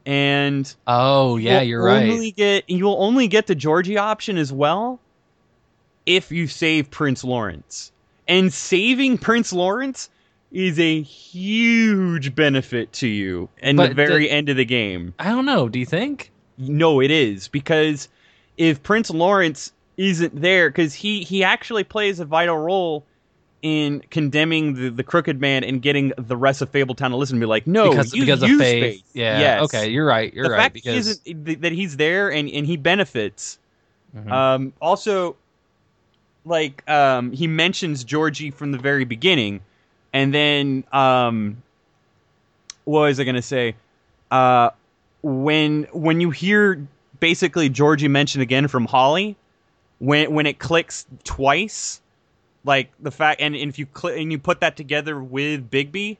And oh yeah you're right. only get you'll only get the georgie option as well if you save prince lawrence. And saving prince lawrence is a huge benefit to you in But the very the- end of the game. I don't know. Do you think? No, it is because if Prince Lawrence isn't there, because he he actually plays a vital role in condemning the, the crooked man and getting the rest of Fabletown to listen and be like, no, because you because use of faith. faith. Yeah. Yes. Okay, you're right. You're the right. fact because he isn't, that he's there and, and he benefits. Mhm. Um, also, like um, he mentions Georgie from the very beginning, and then um, what was I gonna say? Uh, when when you hear basically Georgie mentioned again from Holly, when when it clicks twice, like the fact, and, and if you click and you put that together with Bigby,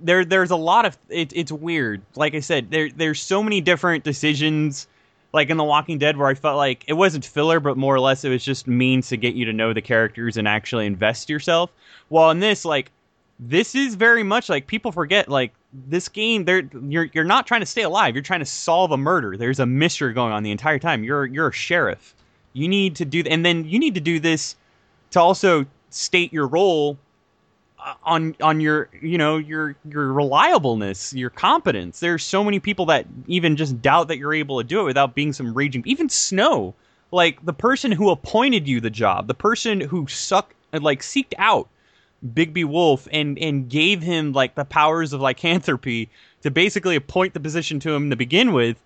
there there's a lot of it, it's weird. Like I said, there there's so many different decisions. Like in The Walking Dead, where I felt like it wasn't filler, but more or less it was just means to get you to know the characters and actually invest yourself. While in this, like this is very much like people forget like this game there you're you're not trying to stay alive. You're trying to solve a murder. There's a mystery going on the entire time. You're you're a sheriff. You need to do and then you need to do this to also state your role uh, on on your you know your your reliableness your competence. There's so many people that even just doubt that you're able to do it without being some raging even snow. Like the person who appointed you the job the person who suck like seeked out Bigby Wolf and and gave him like the powers of lycanthropy to basically appoint the position to him to begin with,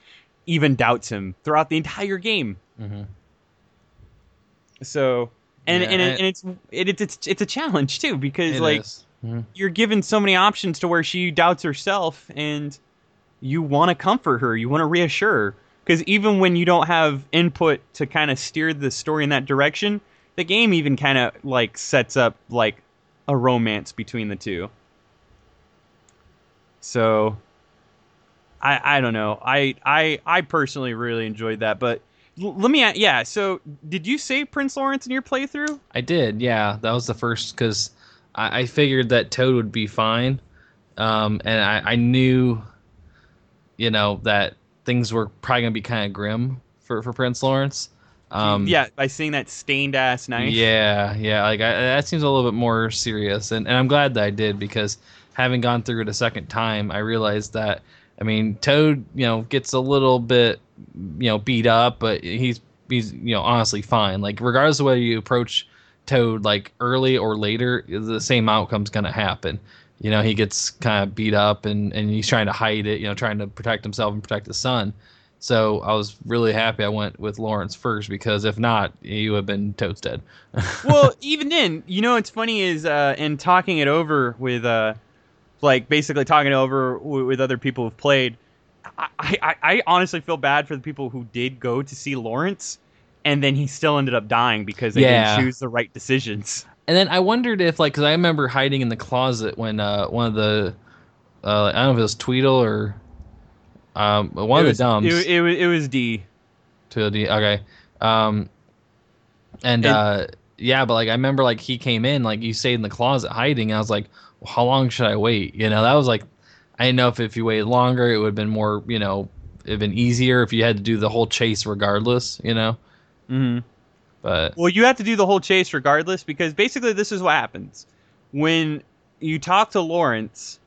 even doubts him throughout the entire game. Mhm. So and Yeah, and, it, and it's it, it's it's it's a challenge too because like. Mhm. you're given so many options to where she doubts herself and you want to comfort her you want to reassure her because even when you don't have input to kind of steer the story in that direction the game even kind of like sets up like a romance between the two so i i don't know i i i personally really enjoyed that but l- let me yeah so did you save prince lawrence in your playthrough I did, yeah. That was the first because I, I figured that Toad would be fine, um, and I, I knew, you know, that things were probably gonna be kind of grim for for Prince Lawrence. Um, yeah by seeing that stained ass knife Yeah, yeah. Like I, that seems a little bit more serious, and, and I'm glad that I did because having gone through it a second time, I realized that I mean Toad, you know, gets a little bit, you know, beat up, but he's he's you know honestly fine. Like regardless of whether you approach Toad like early or later, the same outcome's gonna happen. You know, he gets kind of beat up and and he's trying to hide it. You know, trying to protect himself and protect his son. So I was really happy I went with Lawrence first because if not, you would have been Toad's dead. well, even then, you know, what's funny is uh, in talking it over with, uh, like, basically talking it over w- with other people who've played. I, I, I honestly feel bad for the people who did go to see Lawrence, and then he still ended up dying because they Yeah. didn't choose the right decisions. And then I wondered if, like, because I remember hiding in the closet when uh, one of the, uh, I don't know if it was Tweedle or um, one it of was, the dumbs. It, it, was- it was D. Tweedledee. Okay. Um, and, And- uh, yeah, but like I remember, like he came in, like you stayed in the closet hiding. And I was like, well, how long should I wait? You know, that was like, I didn't know if if you waited longer, it would have been more, you know, it'd been easier if you had to do the whole chase regardless. You know, hmm but Well, you have to do the whole chase regardless because basically this is what happens. When you talk to Lawrence,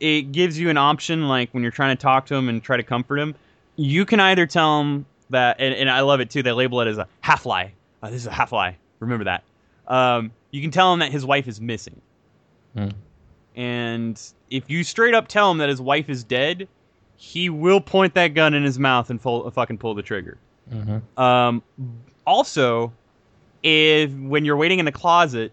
it gives you an option like when you're trying to talk to him and try to comfort him, you can either tell him that and, and I love it too, they label it as a half lie. Uh, this is a half lie. Remember that. Um, you can tell him that his wife is missing. Hmm. And if you straight up tell him that his wife is dead, he will point that gun in his mouth and full, fucking pull the trigger. mhm. Um, also, if when you're waiting in the closet,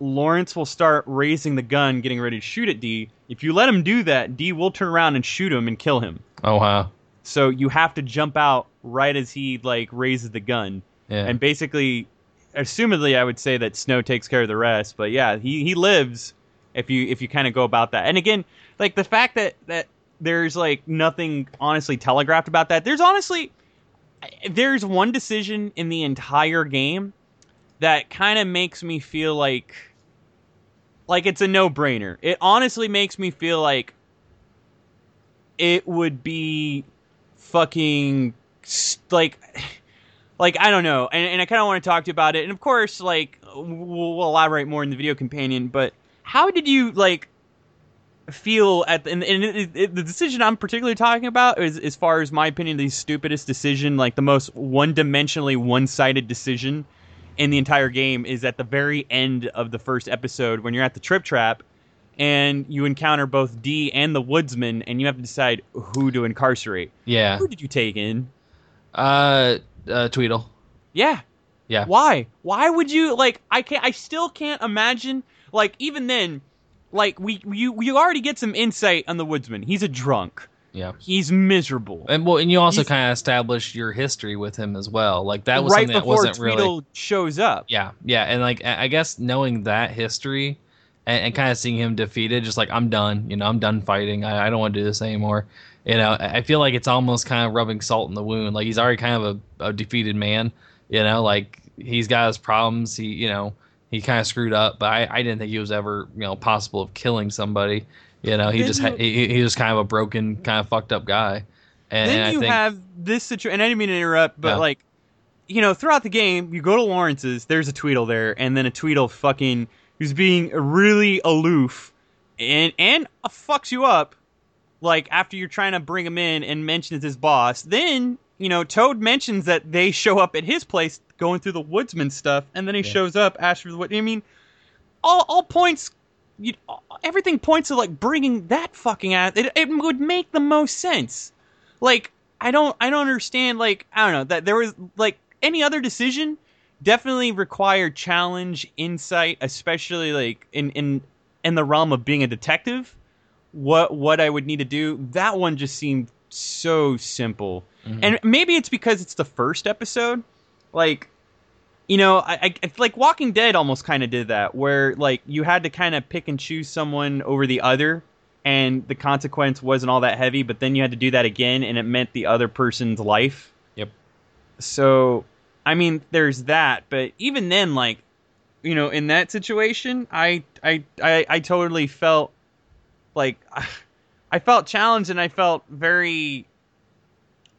Lawrence will start raising the gun, getting ready to shoot at D. If you let him do that, D will turn around and shoot him and kill him. oh wow, So you have to jump out right as he like raises the gun, yeah, and basically, assumedly, I would say that Snow takes care of the rest. But yeah, he he lives if you if you kind of go about that. And again, like the fact that that there's like nothing honestly telegraphed about that. There's honestly there's one decision in the entire game that kind of makes me feel like like it's a no-brainer. It honestly makes me feel like it would be fucking like like I don't know, and, and I kind of want to talk to you about it. And of course, like we'll, we'll elaborate more in the video companion. But how did you like feel at the, and, and it, it, the decision I'm particularly talking about is as far as my opinion the stupidest decision like the most one-dimensionally one-sided decision in the entire game is at the very end of the first episode when you're at the trip trap and you encounter both D and the woodsman and you have to decide who to incarcerate. Yeah. Who did you take in? Uh, uh Tweedle. Yeah. Yeah. Why? Why would you like I can't I still can't imagine like even then like we you you already get some insight on the woodsman. He's a drunk. Yeah. He's miserable. And well, and you also kind of established your history with him as well. Like that was right something that wasn't Tweedle really. shows up. Yeah, yeah, and like I guess knowing that history and, and kind of seeing him defeated, just like I'm done. You know, I'm done fighting. I, I don't want to do this anymore. You know, I I feel like it's almost kind of rubbing salt in the wound. Like he's already kind of a, a defeated man. You know, like he's got his problems. He, you know, he kind of screwed up. But I, I didn't think he was ever, you know, possible of killing somebody. You know, he Then just you- ha- he, he was kind of a broken, kind of fucked up guy. And, then and you think, have this situation, and I didn't mean to interrupt, but Yeah. like, you know, throughout the game, you go to Lawrence's, there's a Tweedle there, and then a Tweedle fucking who's being really aloof, and and fucks you up, like after you're trying to bring him in and mentions his boss. Then you know, Toad mentions that they show up at his place going through the woodsman stuff, and then he Yeah. shows up, asks for the what? I mean, all all points. You, everything points to like bringing that fucking ass. It, it would make the most sense like I don't I don't understand like I don't know that there was like any other decision definitely required challenge insight especially like in in in the realm of being a detective what what I would need to do that one just seemed so simple Mhm. and maybe it's because it's the first episode like you know I, I like Walking Dead almost kind of did that where like you had to kind of pick and choose someone over the other and the consequence wasn't all that heavy but then you had to do that again and it meant the other person's life Yep. so i mean there's that but even then like you know in that situation i i i, I totally felt like i felt challenged and i felt very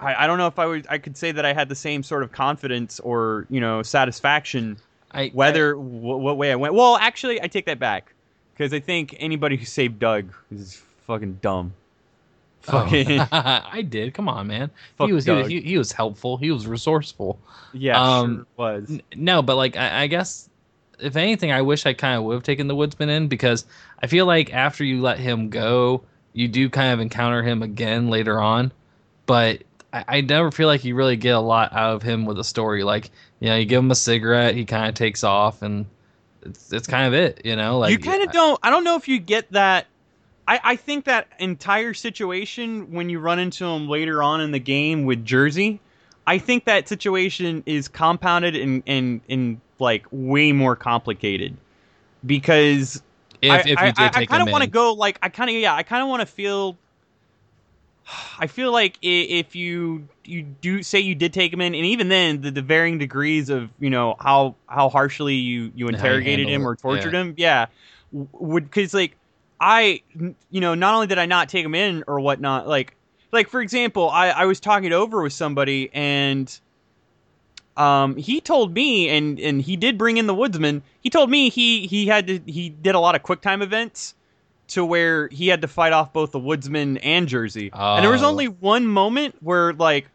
I, I don't know if I would I could say that I had the same sort of confidence or you know satisfaction I, whether wh- what way I went. Well, actually, I take that back because I think anybody who saved Doug is fucking dumb. Oh. Fucking I did. Come on, man. Fuck he was he, was Doug. he, he was helpful. He was resourceful. yeah, Um, sure was. N- No, but like I, I guess if anything, I wish I kind of would have taken the woodsman in because I feel like after you let him go, you do kind of encounter him again later on, but I, I never feel like you really get a lot out of him with a story. Like you know, you give him a cigarette, he kind of takes off, and it's it's kind of it. You know, like you kind of don't. I don't know if you get that. I, I think that entire situation when you run into him later on in the game with Jersey, I think that situation is compounded and and and like way more complicated because if, I, if you I, did I, kind of want to go like I kind of yeah I kind of want to feel. I feel like if you you do say you did take him in, and even then the, the varying degrees of you know how how harshly you you How you interrogated him or tortured yeah. him, yeah, would because like I you know not only did I not take him in or whatnot, like like for example, I I was talking it over with somebody and um, he told me, and and he did bring in the woodsman. He told me he he had to he did a lot of quick time events to where he had to fight off both the woodsman and Jersey. And there was Oh. only one moment where like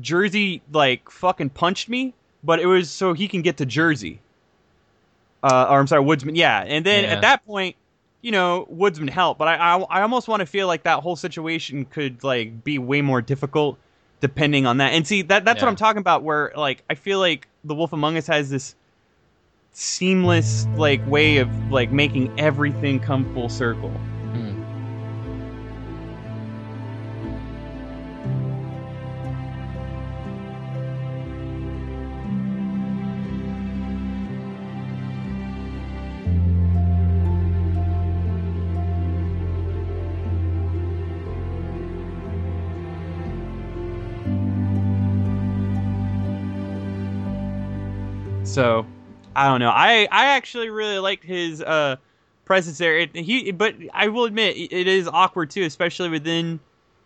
Jersey like fucking punched me, but it was so he can get to Jersey. Uh, or I'm sorry, woodsman. Yeah, and then Yeah. at that point. You know, woodsman helped, but I, I, I almost want to feel like that whole situation could like be way more difficult depending on that. And see that that's what I'm talking about. Where like I feel like the Wolf Among Us has this seamless like way of like making everything come full circle. So I don't know. I I actually really liked his uh presence there. It, he but I will admit it- is awkward too, especially within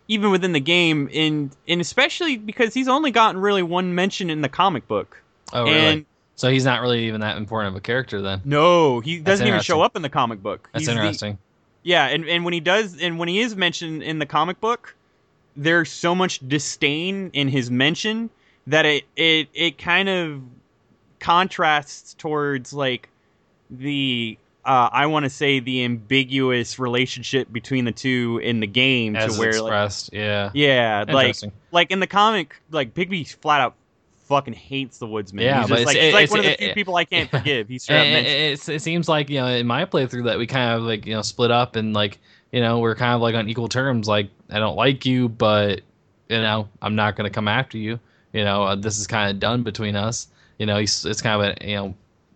even within the game and and especially because he's only gotten really one mention in the comic book. Oh, really? And So he's not really even that important of a character then. No, he doesn't even show up in the comic book. That's He's the- interesting. yeah, and, and when he does, and when he is mentioned in the comic book, there's so much disdain in his mention that it it it kind of contrasts towards like the uh, I want to say the ambiguous relationship between the two in the game As to where like expressed, yeah. yeah like like in the comic like Bigby flat out fucking hates the woodsman. Yeah, he's just it's- like, he's like one of the few it- people I can't yeah. forgive. He's straight up it, it seems like you know in my playthrough that we kind of like you know split up and like you know we're kind of like on equal terms. Like I don't like you, but you know I'm not gonna come after you. You know uh, this is kind of done between us. You know he's, it's kind of a you know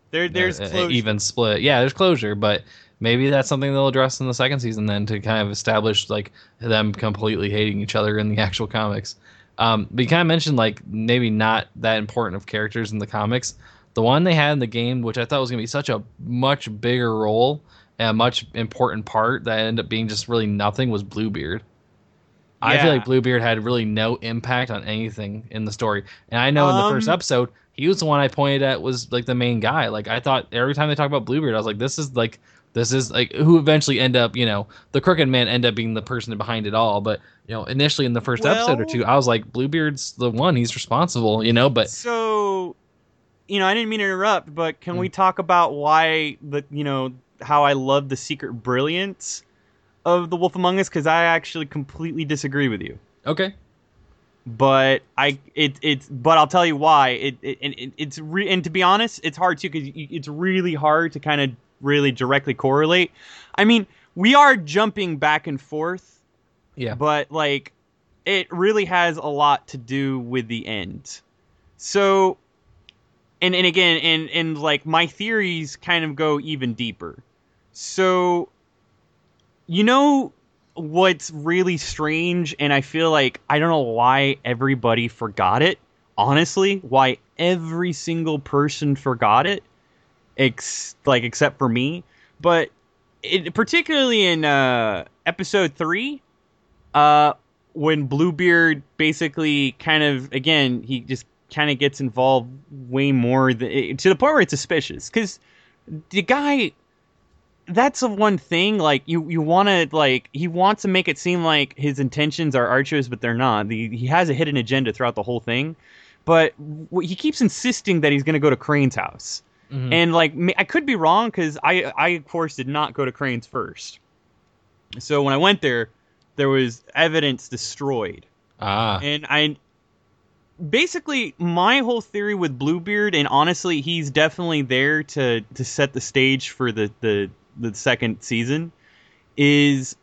There, there's a- a- even split. Yeah, there's closure, but maybe that's something they'll address in the second season then to kind of establish like them completely hating each other in the actual comics. Um, but you kind of mentioned like maybe not that important of characters in the comics. The one they had in the game, which I thought was gonna be such a much bigger role and a much important part that ended up being just really nothing, was Bluebeard. I feel like Bluebeard had really no impact on anything in the story. And I know in the first Um, episode, he was the one I pointed at was like the main guy. Like I thought every time they talk about Bluebeard, I was like, this is like this is like who eventually end up, you know, the crooked man end up being the person behind it all. But you know, initially in the first episode or two, I was like, Bluebeard's the one, he's responsible, you know, but so you know i didn't mean to interrupt but can Mm. we talk about why the you know how i love the secret brilliance of the wolf among us because i actually completely disagree with you okay. But i it it's but i'll tell you why. It, it, and it it's re- and to be honest it's hard too because it's really hard to kind of really directly correlate. I mean we are jumping back and forth Yeah. but like it really has a lot to do with the end. So and and again and and like my theories kind of go even deeper. So you know what's really strange and i feel like i don't know why everybody forgot it. Honestly why every single person forgot it ex- like except for me. But it, particularly in uh episode 3 uh when bluebeard basically kind of again he just kind of gets involved way more than, to the point where it's suspicious. Because the guy that's the one thing like you you want to like he wants to make it seem like his intentions are arduous but they're not the, he has a hidden agenda throughout the whole thing but w- he keeps insisting that he's going to go to crane's house Mhm. and like i could be wrong because i i of course did not go to crane's first so when i went there there was evidence destroyed ah. and I basically my whole theory with Bluebeard, and honestly, he's definitely there to to set the stage for the the the second season. Is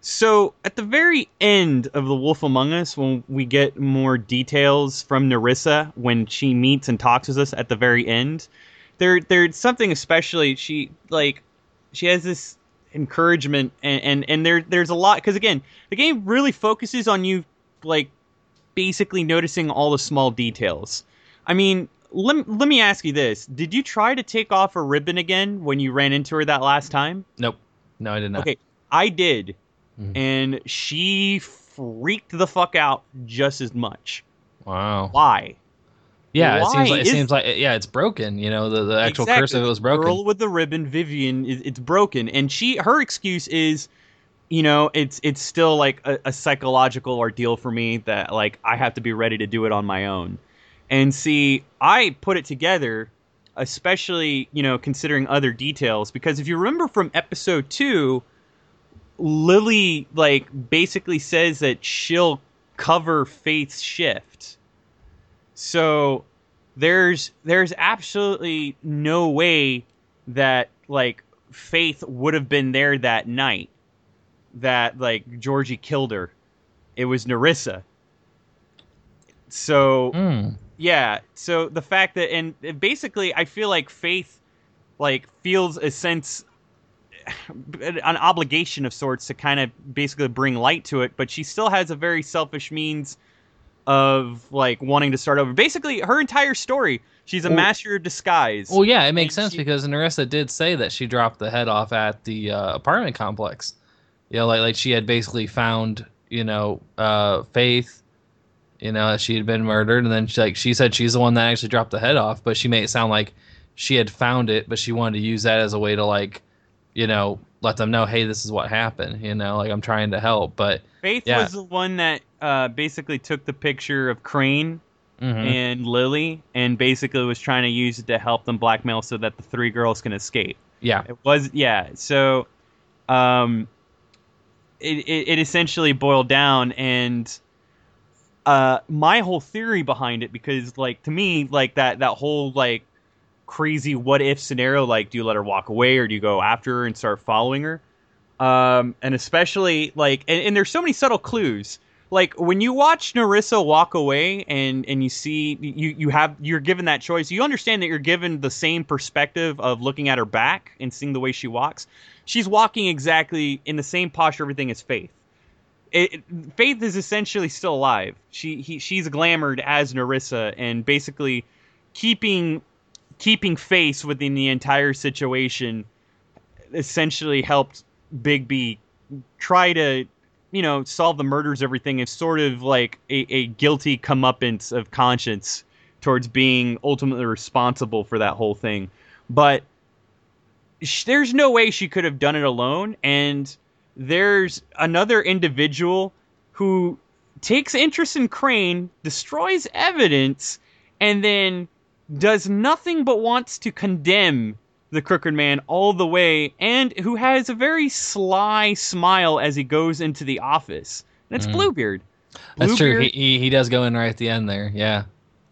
so at the very end of The Wolf Among Us, when we get more details from Nerissa when she meets and talks with us at the very end, there there's something especially she like she has this encouragement and and, and there there's a lot because again the game really focuses on you like basically noticing all the small details. I mean, let, let me ask you this. Did you try to take off a ribbon again when you ran into her that last time? Nope. No, I did not. Okay, I did. Mhm. And she freaked the fuck out just as much. Wow. Why? Yeah, it seems like it is- seems like yeah, it's broken. You know, the, the actual Exactly. curse of it was broken. Girl with the ribbon, Vivian, it's broken, and she her excuse is, you know, it's it's still like a, a psychological ordeal for me that like I have to be ready to do it on my own. And see, I put it together, especially you know considering other details, because if you remember from episode two, Lily like basically says that she'll cover Faith's shift. So there's there's absolutely no way that like Faith would have been there that night that like Georgie killed her. It was Nerissa. So Mm. Yeah, so the fact that and basically I feel like Faith like feels a sense an obligation of sorts to kind of basically bring light to it, but she still has a very selfish means of like wanting to start over. Basically, her entire story, she's a Well- master of disguise. Well, yeah, it makes And sense she- because Nerissa did say that she dropped the head off at the uh, apartment complex. You know, like like she had basically found you know uh, Faith, you know, she had been murdered, and then she like she said she's the one that actually dropped the head off, but she made it sound like she had found it, but she wanted to use that as a way to like, you know, let them know, hey, this is what happened. You know, like I'm trying to help, but Faith Yeah. was the one that uh, basically took the picture of Crane mhm. and Lily and basically was trying to use it to help them blackmail so that the three girls can escape. yeah, It was yeah. So, um, it it, it essentially boiled down, and uh, my whole theory behind it because like to me like that that whole like crazy what if scenario like do you let her walk away or do you go after her and start following her? Um and especially like and, and there's so many subtle clues. Like when you watch Nerissa walk away and and you see you you have you're given that choice you understand that you're given the same perspective of looking at her back and seeing the way she walks. She's walking exactly in the same posture everything as faith it, it- faith is essentially still alive she he, she's glamored as Nerissa and basically keeping keeping face within the entire situation essentially helped Bigby try to, you know, solve the murders, everything is sort of like a, a guilty comeuppance of conscience towards being ultimately responsible for that whole thing. But there's no way she could have done it alone. And there's another individual who takes interest in Crane, destroys evidence, and then does nothing but wants to condemn the Crooked Man all the way, and who has a very sly smile as he goes into the office. And it's Mhm. Bluebeard. that's true. He, he he does go in right at the end there. Yeah,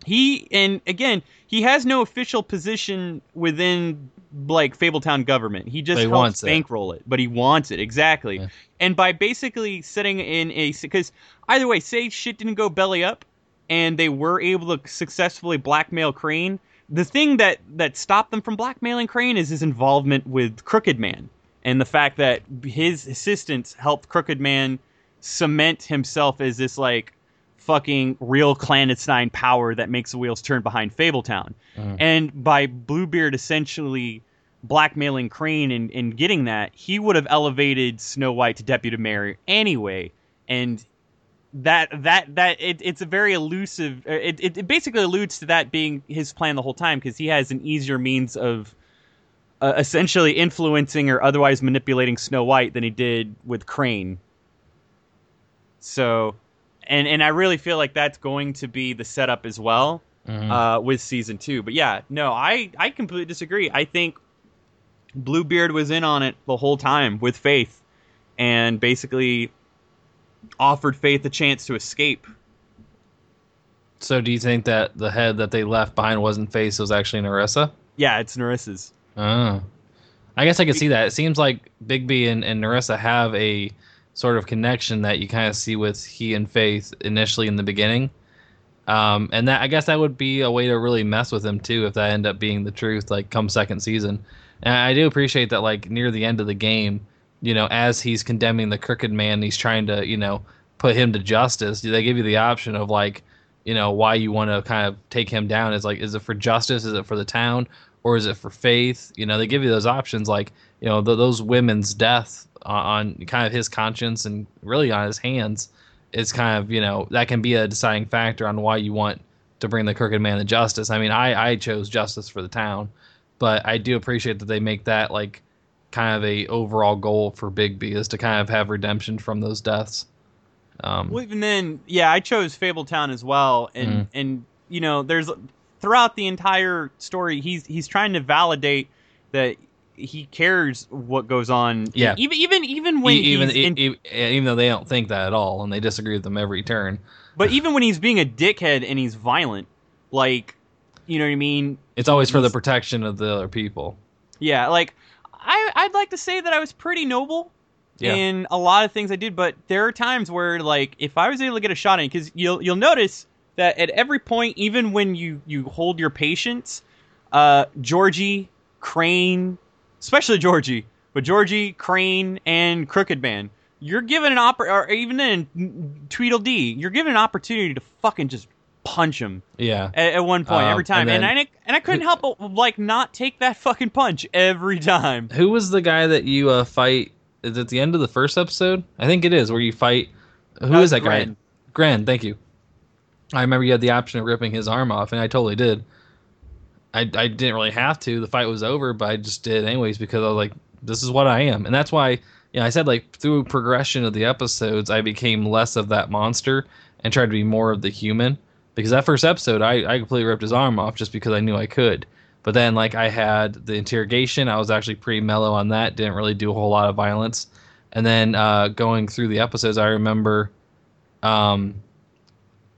he and again he has no official position within like Fabletown government. He just he helps wants it. bankroll it. but he wants it exactly. Yeah. And by basically setting in a because either way, say shit didn't go belly up, and they were able to successfully blackmail Crane. The thing that that stopped them from blackmailing Crane is his involvement with Crooked Man and the fact that his assistants helped Crooked Man cement himself as this like fucking real clandestine power that makes the wheels turn behind Fabletown. Mhm. And by Bluebeard essentially blackmailing Crane and, and getting that, he would have elevated Snow White to deputy mayor anyway. And that that that it, it's a very elusive. It, it, it basically alludes to that being his plan the whole time because he has an easier means of uh, essentially influencing or otherwise manipulating Snow White than he did with Crane. So, and and I really feel like that's going to be the setup as well Mhm. uh, with season two. But yeah, no, I I completely disagree. I think Bluebeard was in on it the whole time with Faith, and basically offered Faith a chance to escape. so do you think that the head that they left behind wasn't Faith? It was actually Nerissa? Yeah, it's Nerissa's. Oh. I guess I could see that. It seems like Bigby and, and Nerissa have a sort of connection that you kind of see with he and Faith initially in the beginning. Um, and that I guess that would be a way to really mess with him too if that end up being the truth, like come second season. And I do appreciate that, like near the end of the game, you know, as he's condemning the crooked man, he's trying to, you know, put him to justice. Do they give you the option of like, you know, why you want to kind of take him down? Is like, is it for justice? Is it for the town? or is it for faith? You know, they give you those options, like you know, th- those women's death on, on kind of his conscience and really on his hands is kind of you know that can be a deciding factor on why you want to bring the crooked man to justice. I mean, I I chose justice for the town, but I do appreciate that they make that like kind of a overall goal for Bigby is to kind of have redemption from those deaths. Um, Well, even then, yeah, I chose Fabletown as well, and Mhm. and you know, there's throughout the entire story, he's he's trying to validate that he cares what goes on. Yeah. even even even when even he's in- e- e- even though they don't think that at all, and they disagree with them every turn. but even when he's being a dickhead and he's violent, like you know what I mean? It's always for the protection of the other people. Yeah, like I I'd like to say that I was pretty noble Yeah. in a lot of things I did, but there are times where like if I was able to get a shot in, because you'll you'll notice that at every point, even when you you hold your patience, uh, Georgie, Crane, especially Georgie, but Georgie, Crane, and Crooked Man, you're given an oppor or even then Tweedledee, you're given an opportunity to fucking just punch him Yeah. at, at one point Um, every time, and and, I and I couldn't help but like not take that fucking punch every time. Who was the guy that you uh, fight? Is it the end of the first episode? I think it is where you fight. Who is That that guy? Gren. Gren. Thank you. I remember you had the option of ripping his arm off, and I totally did. I, I didn't really have to. The fight was over, but I just did anyways because I was like, this is what I am, and that's why. You know, I said like through progression of the episodes, I became less of that monster and tried to be more of the human. Because that first episode, I, I completely ripped his arm off just because I knew I could. But then, like, I had the interrogation. I was actually pretty mellow on that. Didn't really do a whole lot of violence. And then uh, going through the episodes, I remember um,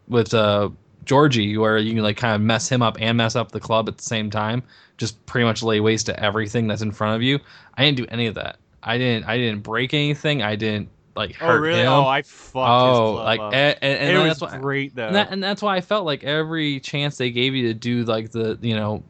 with uh, Georgie, where you can like kind of mess him up and mess up the club at the same time. Just pretty much lay waste to everything that's in front of you. I didn't do any of that. I didn't. I didn't break anything. I didn't like oh, hurt oh really? him. Oh, I fucked. Oh, his club like up. and, and, and it was that's why, great though. and, that, and that's why I felt like every chance they gave you to do like the you know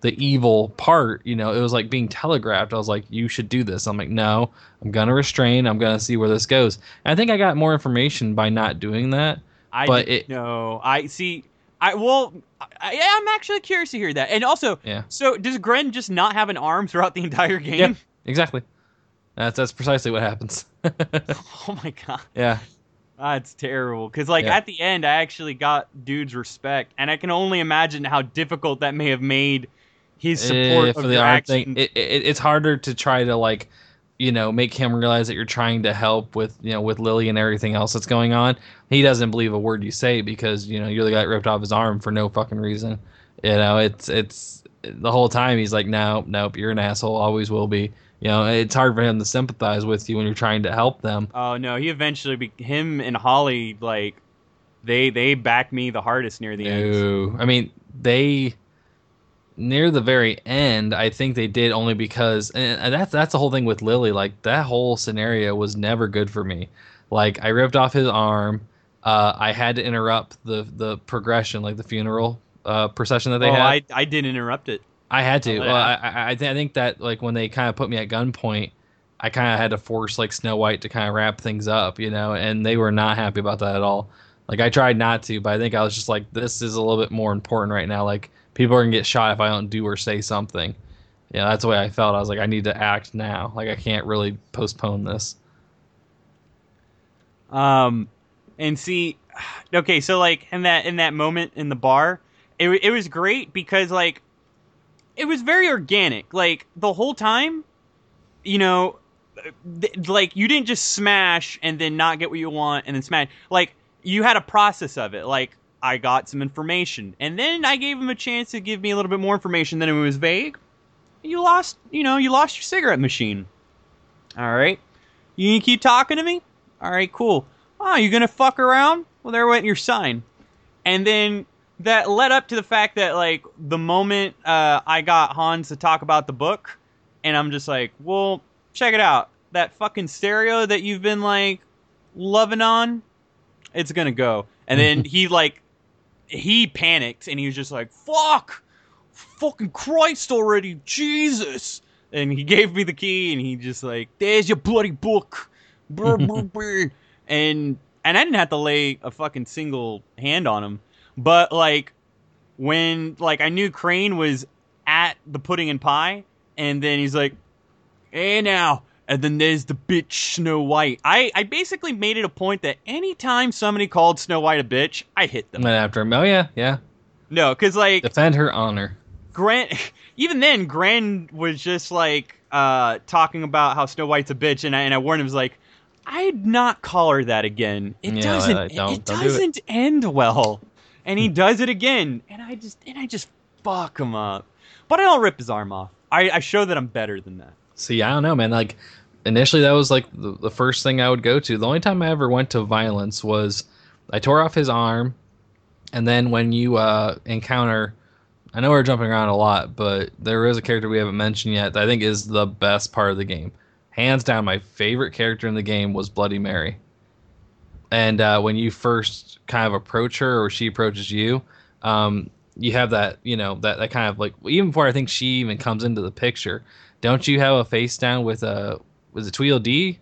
the evil part, you know, it was like being telegraphed. I was like, you should do this. I'm like, no, I'm gonna restrain. I'm gonna see where this goes. And I think I got more information by not doing that. I but it- know. I see. I well, I, yeah, I'm actually curious to hear that. And also, Yeah. so does Gren just not have an arm throughout the entire game? Yeah. Exactly. That's that's precisely what happens. Oh my god, yeah. that's terrible. Because like Yeah. at the end, I actually got dude's respect, and I can only imagine how difficult that may have made his support eh, of for the arm action. thing, it, it, it's harder to try to like, you know, make him realize that you're trying to help with you know with Lily and everything else that's going on. He doesn't believe a word you say because you know you're the guy that ripped off his arm for no fucking reason. You know, it's it's the whole time he's like, no, nope, you're an asshole, always will be. You know, it's hard for him to sympathize with you when you're trying to help them. Oh no, he eventually be- him and Holly like they they back me the hardest near the end. I mean they near the very end. I think they did only because, and that's that's the whole thing with Lily. Like that whole scenario was never good for me. Like I ripped off his arm. Uh, I had to interrupt the the progression, like the funeral uh, procession that they oh, had. I I didn't interrupt it. I had to. Oh, Well, I. I, I, th- I think that like when they kind of put me at gunpoint, I kind of had to force like Snow White to kind of wrap things up, you know, and they were not happy about that at all. Like I tried not to, but I think I was just like, this is a little bit more important right now. Like people are gonna get shot if I don't do or say something. Yeah, that's the way I felt. I was like, I need to act now. Like I can't really postpone this. Um, and see, okay, so like in that in that moment in the bar, it it was great because like it was very organic. Like the whole time, you know, th- like you didn't just smash and then not get what you want and then smash. Like you had a process of it. Like I got some information and then I gave him a chance to give me a little bit more information. Then it was vague. You lost, you know, you lost your cigarette machine. All right, you gonna keep talking to me? All right, cool. Oh, you gonna fuck around? Well, there went your sign. And then that led up to the fact that like the moment uh, I got Hans to talk about the book, and I'm just like, well, check it out. That fucking stereo that you've been like loving on, it's gonna go. And then he like he panicked and he was just like, fuck, fucking Christ already, Jesus. And he gave me the key and he just like, there's your bloody book. Brr, brr, brr. and and I didn't have to lay a fucking single hand on him. But like when like I knew Crane was at the pudding and pie, and then he's like, "Hey now," and then there's the bitch Snow White. I I basically made it a point that anytime somebody called Snow White a bitch, I hit them. then after him, oh yeah, yeah, No, because like defend her honor. Grant, even then, Grant was just like uh, talking about how Snow White's a bitch, and I, and I warned him, was like, I'd not call her that again. It Yeah, doesn't. don't- it don't do it. doesn't end well, and he does it again, and I just and I just fuck him up. But I don't rip his arm off. I, I show that I'm better than that. See, I don't know, man. Like initially, that was like the, the first thing I would go to. The only time I ever went to violence was I tore off his arm, and then when you uh, encounter, I know we're jumping around a lot, but there is a character we haven't mentioned yet that I think is the best part of the game. Hands down, my favorite character in the game was Bloody Mary. And uh, when you first kind of approach her, or she approaches you, um, you have that, you know, that, that kind of like even before I think she even comes into the picture. Don't you have a face down with a was it Tweedledee?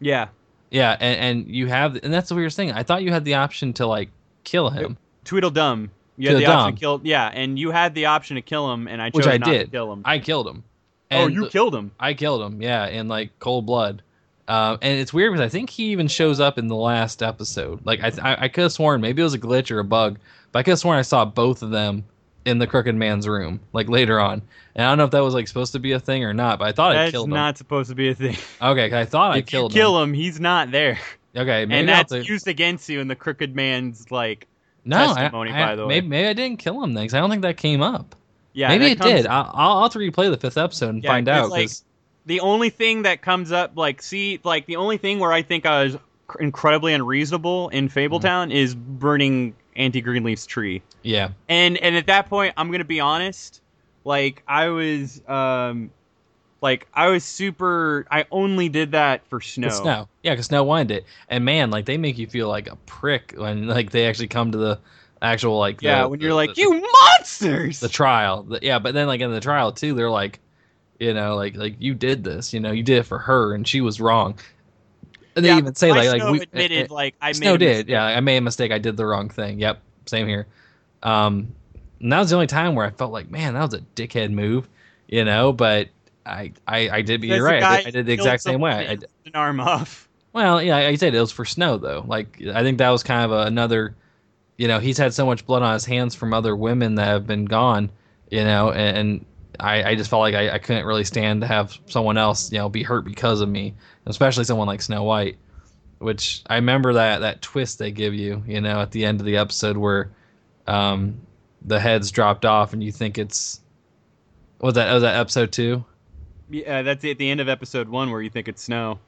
Yeah, Yeah, and, and you have, and that's the weirdest thing. I thought you had the option to like kill him, Tweedledum. You had the option to kill. Yeah, and you had the option to kill him, and I chose which I not to kill him. I killed him. oh, you killed him. I killed him. Yeah, in like cold blood. Um, and it's weird because I think he even shows up in the last episode. Like I, I, I could have sworn maybe it was a glitch or a bug, but I could have sworn I saw both of them in the Crooked Man's room, like later on. And I don't know if that was like supposed to be a thing or not, but I thought I That's killed not supposed to be a thing. him. Okay, 'cause I thought I if you killed kill him, he's not there. Okay, maybe and I'll have that's to- used against you in the Crooked Man's like. no, I- testimony, I, by the way. Maybe, maybe I didn't kill him then, 'cause I don't think that came up. Yeah, maybe that it comes- did. I'll, I'll have to replay the fifth episode and Yeah, find 'cause, out. like, 'cause- the only thing that comes up, like, see, like the only thing where I think I was cr- incredibly unreasonable in Fabletown mm-hmm. is burning Auntie Greenleaf's tree. yeah, And and at that point, I'm gonna be honest, like I was, um, like I was super. I only did that for snow. It's Snow. Yeah, because Snow wanted it. And man, like they make you feel like a prick when like they actually come to the actual like Yeah, when you're like, the, you monsters. the trial. The- yeah, but then like in the trial too, they're like, you know, like like you did this. You know, you did it for her, and she was wrong. And they Yeah, even say like like we admitted, uh, like I made Snow a did. mistake. Yeah, I made a mistake. I did the wrong thing. Yep, same here. Um, and that was the only time where I felt like, man, that was a dickhead move. You know, but I I, I did. You're right. I did, I did the exact same way. I, I an arm off. well, yeah, like you said, it was for snow though. Like I think that was kind of a, another, you know, he's had so much blood on his hands from other women that have been gone, you know, and, and I, I just felt like I, I couldn't really stand to have someone else, you know, be hurt because of me, especially someone like Snow White. Which I remember that that twist they give you, you know, at the end of the episode where, um, the heads dropped off and you think it's, was that was that episode two? Yeah, that's at the end of episode one where you think it's snow.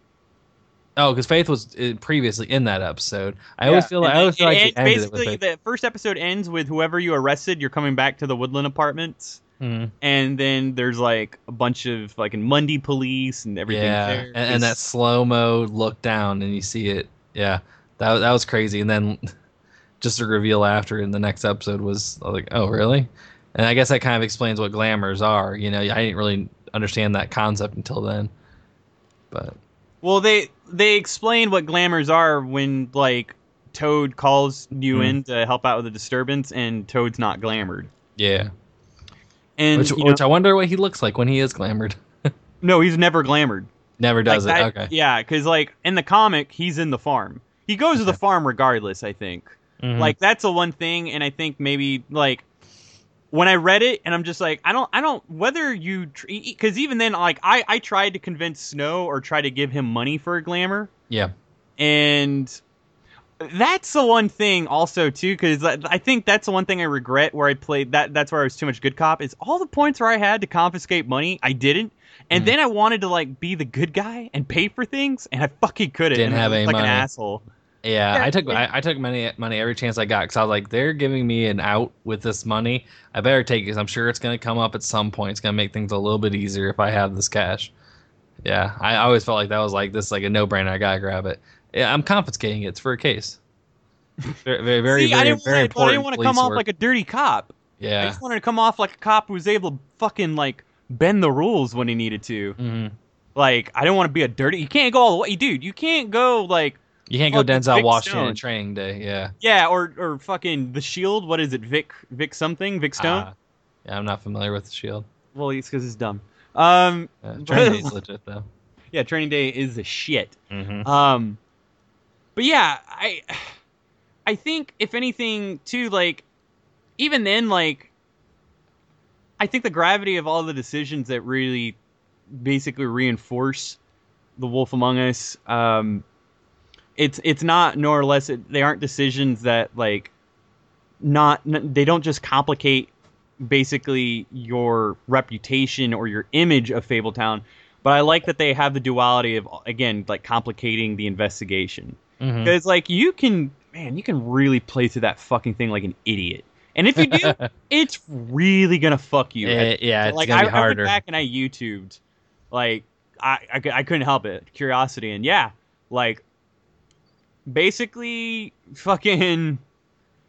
Oh, because Faith was uh, previously in that episode. I always feel like and I always feel like it they ends- ended it with basically the first episode ends with whoever you arrested. You're coming back to the Woodland Apartments, Mhm. and then there's like a bunch of like in Mundy police and everything. Yeah, there. and, and that slow mo look down and you see it. Yeah, that that was crazy. And then just a reveal after in the next episode was like, oh really? And I guess that kind of explains what glamours are. You know, I didn't really understand that concept until then. But well, they they explain what glamours are when like Toad calls you Hmm. in to help out with a disturbance, and Toad's not glamored. yeah, And which know- I wonder what he looks like when he is glamored. no, he's never glamored. Never does Like, it. that- okay. Yeah, because like in the comic, he's in the farm. He goes to the farm regardless. I think. Mhm. Like that's the one thing, and I think maybe like when I read it, and I'm just like, I don't, I don't. Whether you, because even then, like I, I tried to convince Snow or try to give him money for a glamour, yeah. and that's the one thing also too, because I think that's the one thing I regret where I played that. That's where I was too much good cop. Is all the points where I had to confiscate money, I didn't. And Mhm. then I wanted to like be the good guy and pay for things, and I fucking couldn't. Didn't and I have was any like money. an asshole. Yeah, Yeah, I took it- I, I took money money every chance I got because I was like, they're giving me an out with this money. I better take it because I'm sure it's going to come up at some point. It's going to make things a little bit easier if I have this cash. Yeah, I always felt like that was like this like a no brainer. I gotta grab it. Yeah, I'm confiscating it. It's for a case. Very, very, very, See, I very, didn't very want, but I didn't want to come off like a dirty cop. Yeah, I just wanted to come off like a cop who was able to fucking like bend the rules when he needed to. hmm Like I don't want to be a dirty. You can't go all the way, dude. You can't go like You can't go Denzel Vic Washington Stone. Training Day. Yeah. yeah, or or fucking the Shield. What is it, Vic Vic something? Vic Stone. Ah, yeah, I'm not familiar with the Shield. well, it's because it's dumb. Um, Uh, Training Day's legit though. yeah, Training Day is a shit. hmm Um, but yeah, I I think if anything, too, like even then, like I think the gravity of all the decisions that really basically reinforce the Wolf Among Us, um, it's it's not nor less it, they aren't decisions that like not they don't just complicate basically your reputation or your image of Fabletown, but I like that they have the duality of again like complicating the investigation hmm because like you can man you can really play through that fucking thing like an idiot, and if you do, it's really gonna fuck you. Yeah, yeah, it's like gonna I, I went back and I YouTubed, like I, I I couldn't help it, curiosity, and yeah, like basically fucking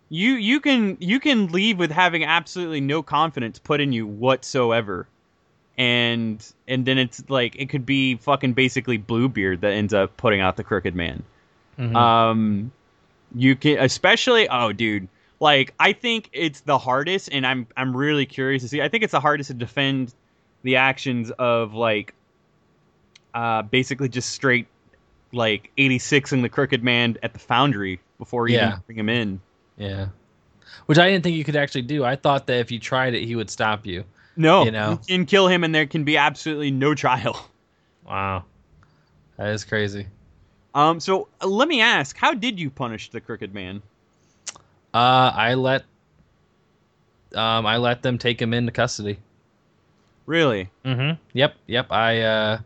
you you can you can leave with having absolutely no confidence put in you whatsoever. And and then it's like it could be fucking basically Bluebeard that ends up putting out the Crooked Man. Mhm. Um, you can especially oh, dude, like I think it's the hardest, and I'm I'm really curious to see. I think it's the hardest to defend the actions of like, uh, basically just straight like 86 and the Crooked Man at the Foundry before even Yeah. bring him in. Yeah. Which I didn't think you could actually do. I thought that if you tried it, he would stop you. No, You know? can kill him, and there can be absolutely no trial. Wow. That is crazy. Um, so uh, let me ask, how did you punish the Crooked Man? Uh, I let um, I let them take him into custody. Really? Mm-hmm. Yep. Yep. I uh,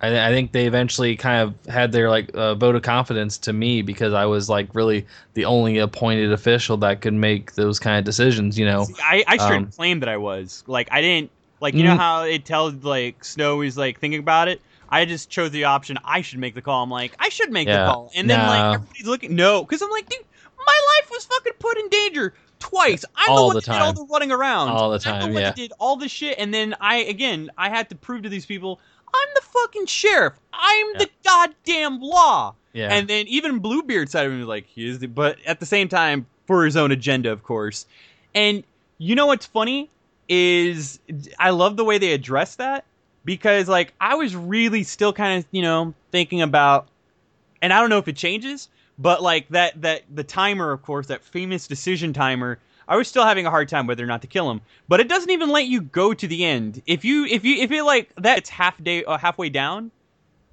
I, I think they eventually kind of had their like uh, vote of confidence to me because I was like really the only appointed official that could make those kind of decisions. You know. See, I, I straight um, claimed that I was. Like, I didn't. Like, you know Mm. how it tells, like, Snow is, like, thinking about it? I just chose the option, I should make the call. I'm like, I should make Yeah. the call. And then, No. like, everybody's looking. No. Because I'm like, dude, my life was fucking put in danger twice. I'm the one the that did all the running around. All the I'm time, the one yeah. that did all the shit. And then I, again, I had to prove to these people, I'm the fucking sheriff. I'm Yeah. the goddamn law. Yeah. And then even Bluebeard side of him was like, he is the, but at the same time, for his own agenda, of course. And you know what's funny is I love the way they address that because like I was really still kind of you know thinking about, and I don't know if it changes, but like that that the timer, of course, that famous decision timer. I was still having a hard time whether or not to kill him, but it doesn't even let you go to the end. If you if you if it like that, it's half day uh, halfway down.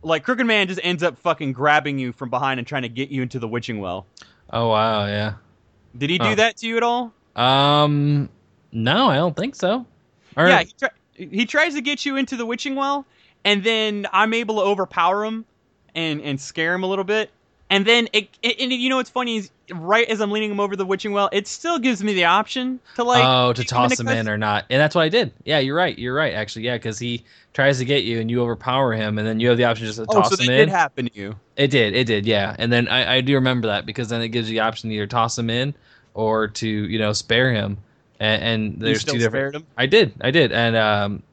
Like Crooked Man just ends up fucking grabbing you from behind and trying to get you into the witching well. oh wow. Yeah. Did he do that to you at all? Um. No, I don't think so. Or, yeah, he, try- he tries to get you into the witching well, and then I'm able to overpower him and and scare him a little bit. And then it, it and you know what's funny is right as I'm leaning him over the witching well, it still gives me the option to like oh, to toss into him in or not, and that's what I did. Yeah, you're right. You're right. Actually, yeah, because he tries to get you, and you overpower him, and then you have the option just to Oh, toss so him did in. happen to you. It did. It did. Yeah. And then I, I do remember that because then it gives you the option to either toss him in or to you know spare him. And, and there's two different. I did. I did. And um,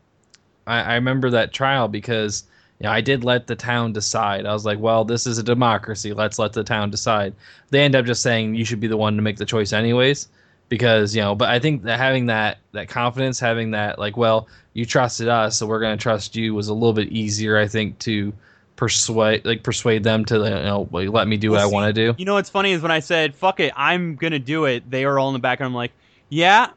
I, I remember that trial because you know, I did let the town decide. I was like, well, this is a democracy. Let's let the town decide. They end up just saying you should be the one to make the choice anyways. Because you know, but I think that having that that confidence, having that like, well, you trusted us, so we're gonna trust you, was a little bit easier, I think, to persuade like persuade them to you know let me do what Well, I want to do. You know what's funny is when I said "fuck it," I'm gonna do it. They were all in the background. I'm like, "Yeah,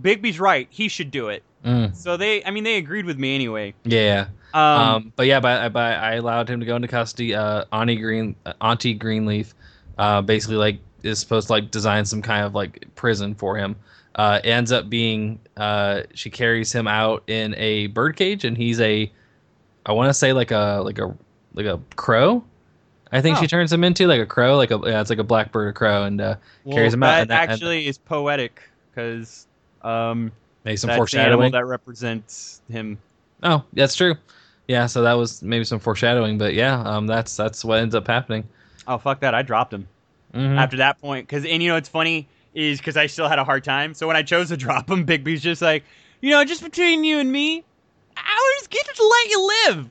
Bigby's right. He should do it." Mm, So they, I mean, they agreed with me anyway. yeah. Um, Um, but yeah, but, but I allowed him to go into custody. Uh, Auntie Green, uh, Auntie Greenleaf, uh, basically like is supposed to like design some kind of like prison for him. Uh, ends up being uh, she carries him out in a birdcage, and he's a, I want to say like a like a like a crow. I think Oh. she turns him into like a crow, like a yeah, it's like a blackbird or crow, and uh, well, carries him out, That and that- and- actually is poetic because um, makes some that's the animal foreshadowing. that represents him. Oh, that's true. Yeah, so that was maybe some foreshadowing, but yeah, um, that's that's what ends up happening. Oh fuck that! I dropped him Mhm. after that point because, and you know what's funny is because I still had a hard time. So when I chose to drop him, Bigby's just like, you know, just between you and me, I was going to let you live,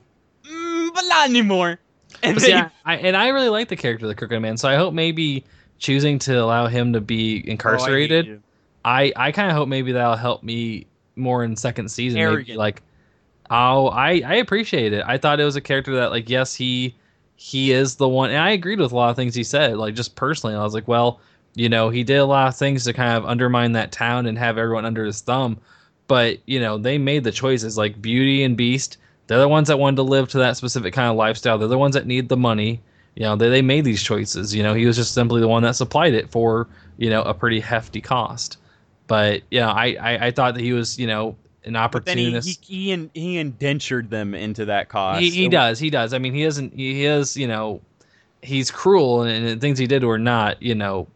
mm, but not anymore. And see, I, I, and I really like the character of the Crooked Man, so I hope maybe choosing to allow him to be Oh, incarcerated. I, I, kind of hope maybe that'll help me more in second season. Maybe, like, oh, I, I appreciate it. I thought it was a character that, like, yes, he he is the one, and I agreed with a lot of things he said. Like, just personally, I was like, well, you know, he did a lot of things to kind of undermine that town and have everyone under his thumb. But you know, they made the choices. Like Beauty and Beast, they're the ones that wanted to live to that specific kind of lifestyle. They're the ones that need the money. You know, they, they made these choices. You know, he was just simply the one that supplied it for, you know, a pretty hefty cost. But, you know, I, I, I thought that he was, you know, an he, opportunist. he, he, in- he indentured them into that cost. He, he does. He does. I mean, he isn't. He is. You know, he's cruel, and, and things he did were not. You know,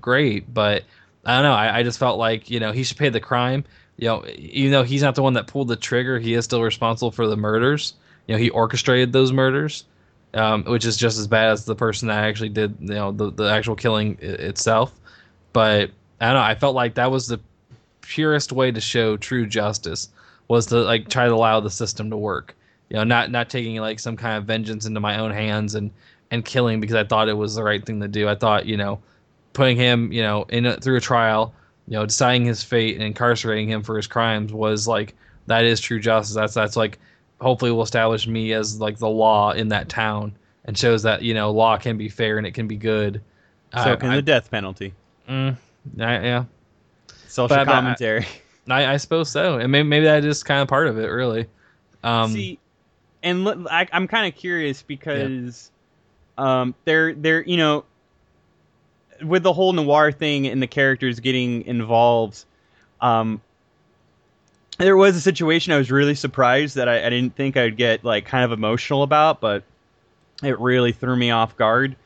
great. But I don't know. I, I just felt like you know he should pay the crime. You know, even though he's not the one that pulled the trigger, he is still responsible for the murders. You know, he orchestrated those murders, um, which is just as bad as the person that actually did. You know, the the actual killing i- itself. But I don't know. I felt like that was the purest way to show true justice was to like try to allow the system to work you know not not taking like some kind of vengeance into my own hands and and killing because i thought it was the right thing to do i thought you know putting him you know in a, through a trial you know deciding his fate and incarcerating him for his crimes was like that is true justice that's that's like hopefully will establish me as like the law in that town and shows that you know law can be fair and it can be good. So I- can I- the death penalty. mm, I- yeah, Social But- but I- commentary. I, I suppose so, and maybe, maybe that is kind of part of it, really. Um, See, and li- I, I'm kind of curious because um, they're they're you know with the whole noir thing and the characters getting involved. Um, there was a situation I was really surprised that I, I didn't think I'd get like kind of emotional about, but it really threw me off guard.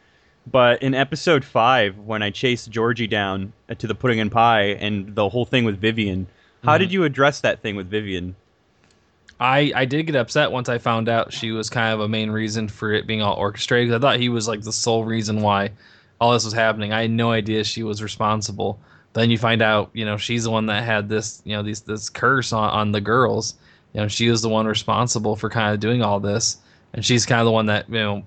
But in episode five, when I chased Georgie down to the pudding and pie, and the whole thing with Vivian, how Mhm. did you address that thing with Vivian? I I did get upset once I found out she was kind of a main reason for it being all orchestrated. I thought he was like the sole reason why all this was happening. I had no idea she was responsible. Then you find out, you know, she's the one that had this, you know, these this curse on, on the girls. You know, she was the one responsible for kind of doing all this, and she's kind of the one that you know,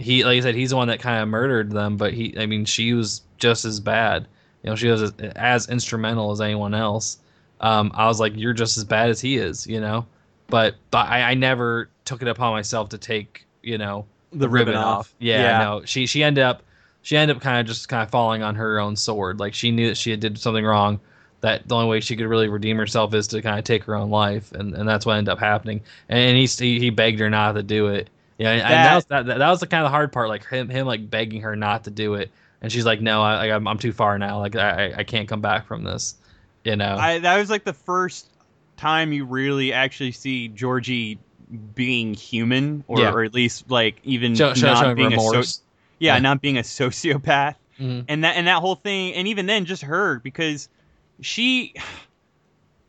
he like I said, he's the one that kind of murdered them. But he, I mean, she was just as bad. You know, she was as, as instrumental as anyone else. Um, I was like, you're just as bad as he is. You know but but I, I never took it upon myself to take you know the, ribbon, off. Yeah, Yeah. no, she she ended up she ended up kind of just kind of falling on her own sword. Like she knew that she had did something wrong. That the only way she could really redeem herself is to kind of take her own life, and, and that's what ended up happening. And he, he begged her not to do it. Yeah, and, and that, That- was that, that was the kind of the hard part. Like him him like begging her not to do it, and she's like, no, I, I'm I'm too far now. Like I I- can't come back from this. You know. I that was like the first time you really actually see Georgie being human, or, Yeah. or at least like even Show, show, not being a so- remorse. yeah, Yeah. not being a sociopath, Mhm. and that and that whole thing, and even then, just her because she.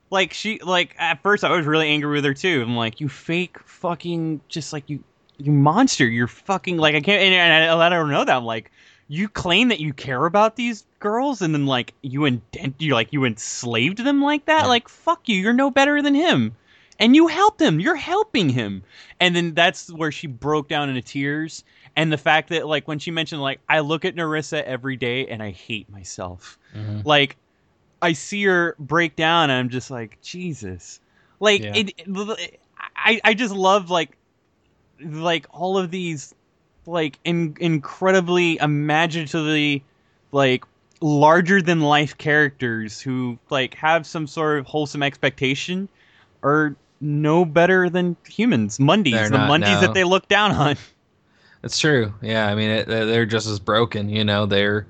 Like she like at first I was really angry with her too. I'm like, you fake fucking just like you you monster. You're fucking like I can't and, and I don't know that I'm like you claim that you care about these girls and then like you indent you like you enslaved them like that Yeah. like fuck you you're no better than him and you helped him you're helping him and then that's where she broke down into tears and the fact that like when she mentioned like i look at nerissa every day and i hate myself Mhm. like i see her break down and i'm just like jesus like Yeah. it, it- i i just love like like all of these like in, incredibly imaginatively like larger than life characters who like have some sort of wholesome expectation are no better than humans mundies They're the not, mundies no. that they look down on It's true. Yeah, I mean, it, they're they're just as broken. You know, they're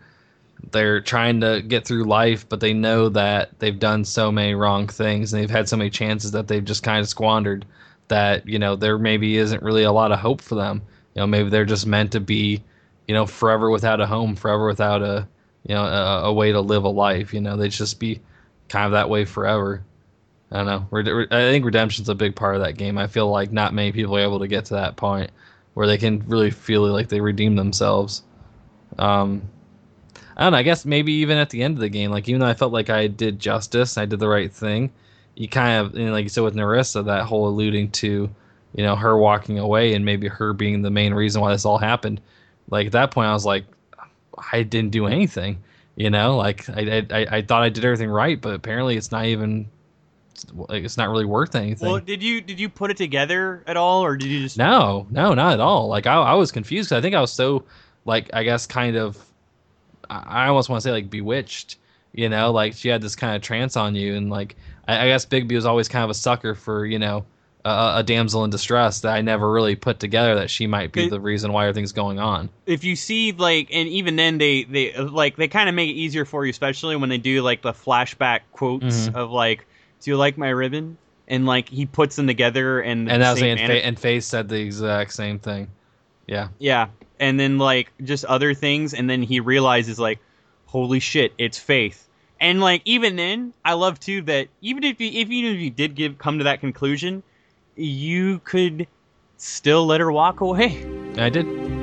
they're trying to get through life, but they know that they've done so many wrong things and they've had so many chances that they've just kind of squandered. That you know, there maybe isn't really a lot of hope for them. You know, maybe they're just meant to be, you know, forever without a home, forever without a, you know, a, a way to live a life. You know, they just be kind of that way forever. I don't know. I think redemption's a big part of that game. I feel like not many people are able to get to that point where they can really feel like they redeem themselves. Um, I don't know. I guess maybe even at the end of the game, like even though I felt like I did justice, I did the right thing. You kind of, like you said with Nerissa, that whole alluding to, you know, her walking away and maybe her being the main reason why this all happened. Like at that point, I was like, I didn't do anything. You know, like I, I, I thought I did everything right, but apparently it's not even, like it's not really worth anything. well did you did you put it together at all or did you just No, no, not at all. Like I, I was confused 'cause I think I was so like I guess kind of I almost want to say like bewitched, you know, like she had this kind of trance on you, and like I, I guess Bigby was always kind of a sucker for you know a, a damsel in distress that I never really put together that she might be It- the reason why everything's going on. if you see like and even then they they like they kind of make it easier for you especially when they do like the flashback quotes Mhm. of like do you like my ribbon and like he puts them together and And that was and, Fa- and Faith said the exact same thing. Yeah, yeah and then like just other things and then he realizes like holy shit it's faith and like even then i love too that even if you if even if you did give come to that conclusion you could still let her walk away I did.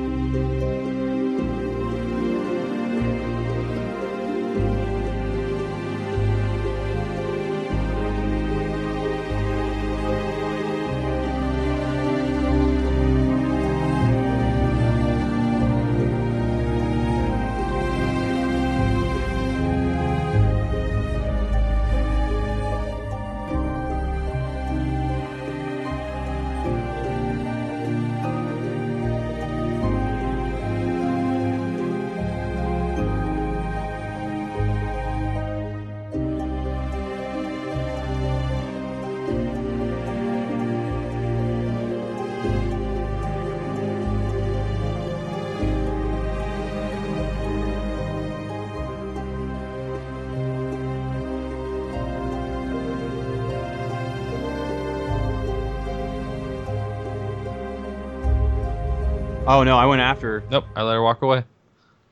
Oh no, I went after. her. Nope, I let her walk away.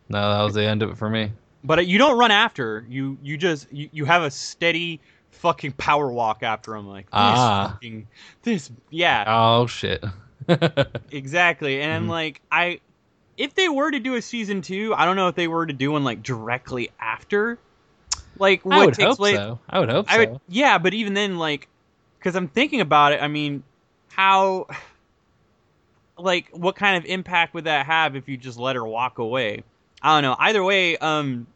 No, that was the end of it for me. But you don't run after. You you just you, you have a steady fucking power walk after him like this Ah. fucking this yeah Oh shit. exactly and Mhm. like I if they were to do a season two I don't know if they were to do one like directly after like what I would takes hope place so. I would hope I so. would, yeah, but even then, like, because I'm thinking about it. I mean, how, like, what kind of impact would that have if you just let her walk away? I don't know. Either way, um,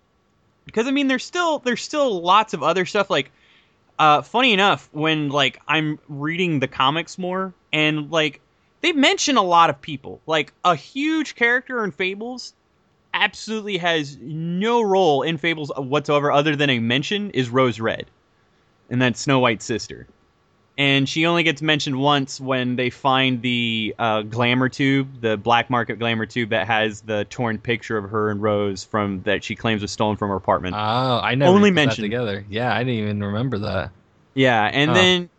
because I mean, there's still there's still lots of other stuff. Like, uh, funny enough, when like I'm reading the comics more, and like they mention a lot of people, like a huge character in Fables absolutely has no role in Fables whatsoever other than a mention is Rose Red. And that's Snow White's sister. And she only gets mentioned once when they find the uh, glamour tube, the black market glamour tube that has the torn picture of her and Rose from that she claims was stolen from her apartment. Oh, I never Only mentioned. together. Yeah, I didn't even remember that. Yeah, and Huh. then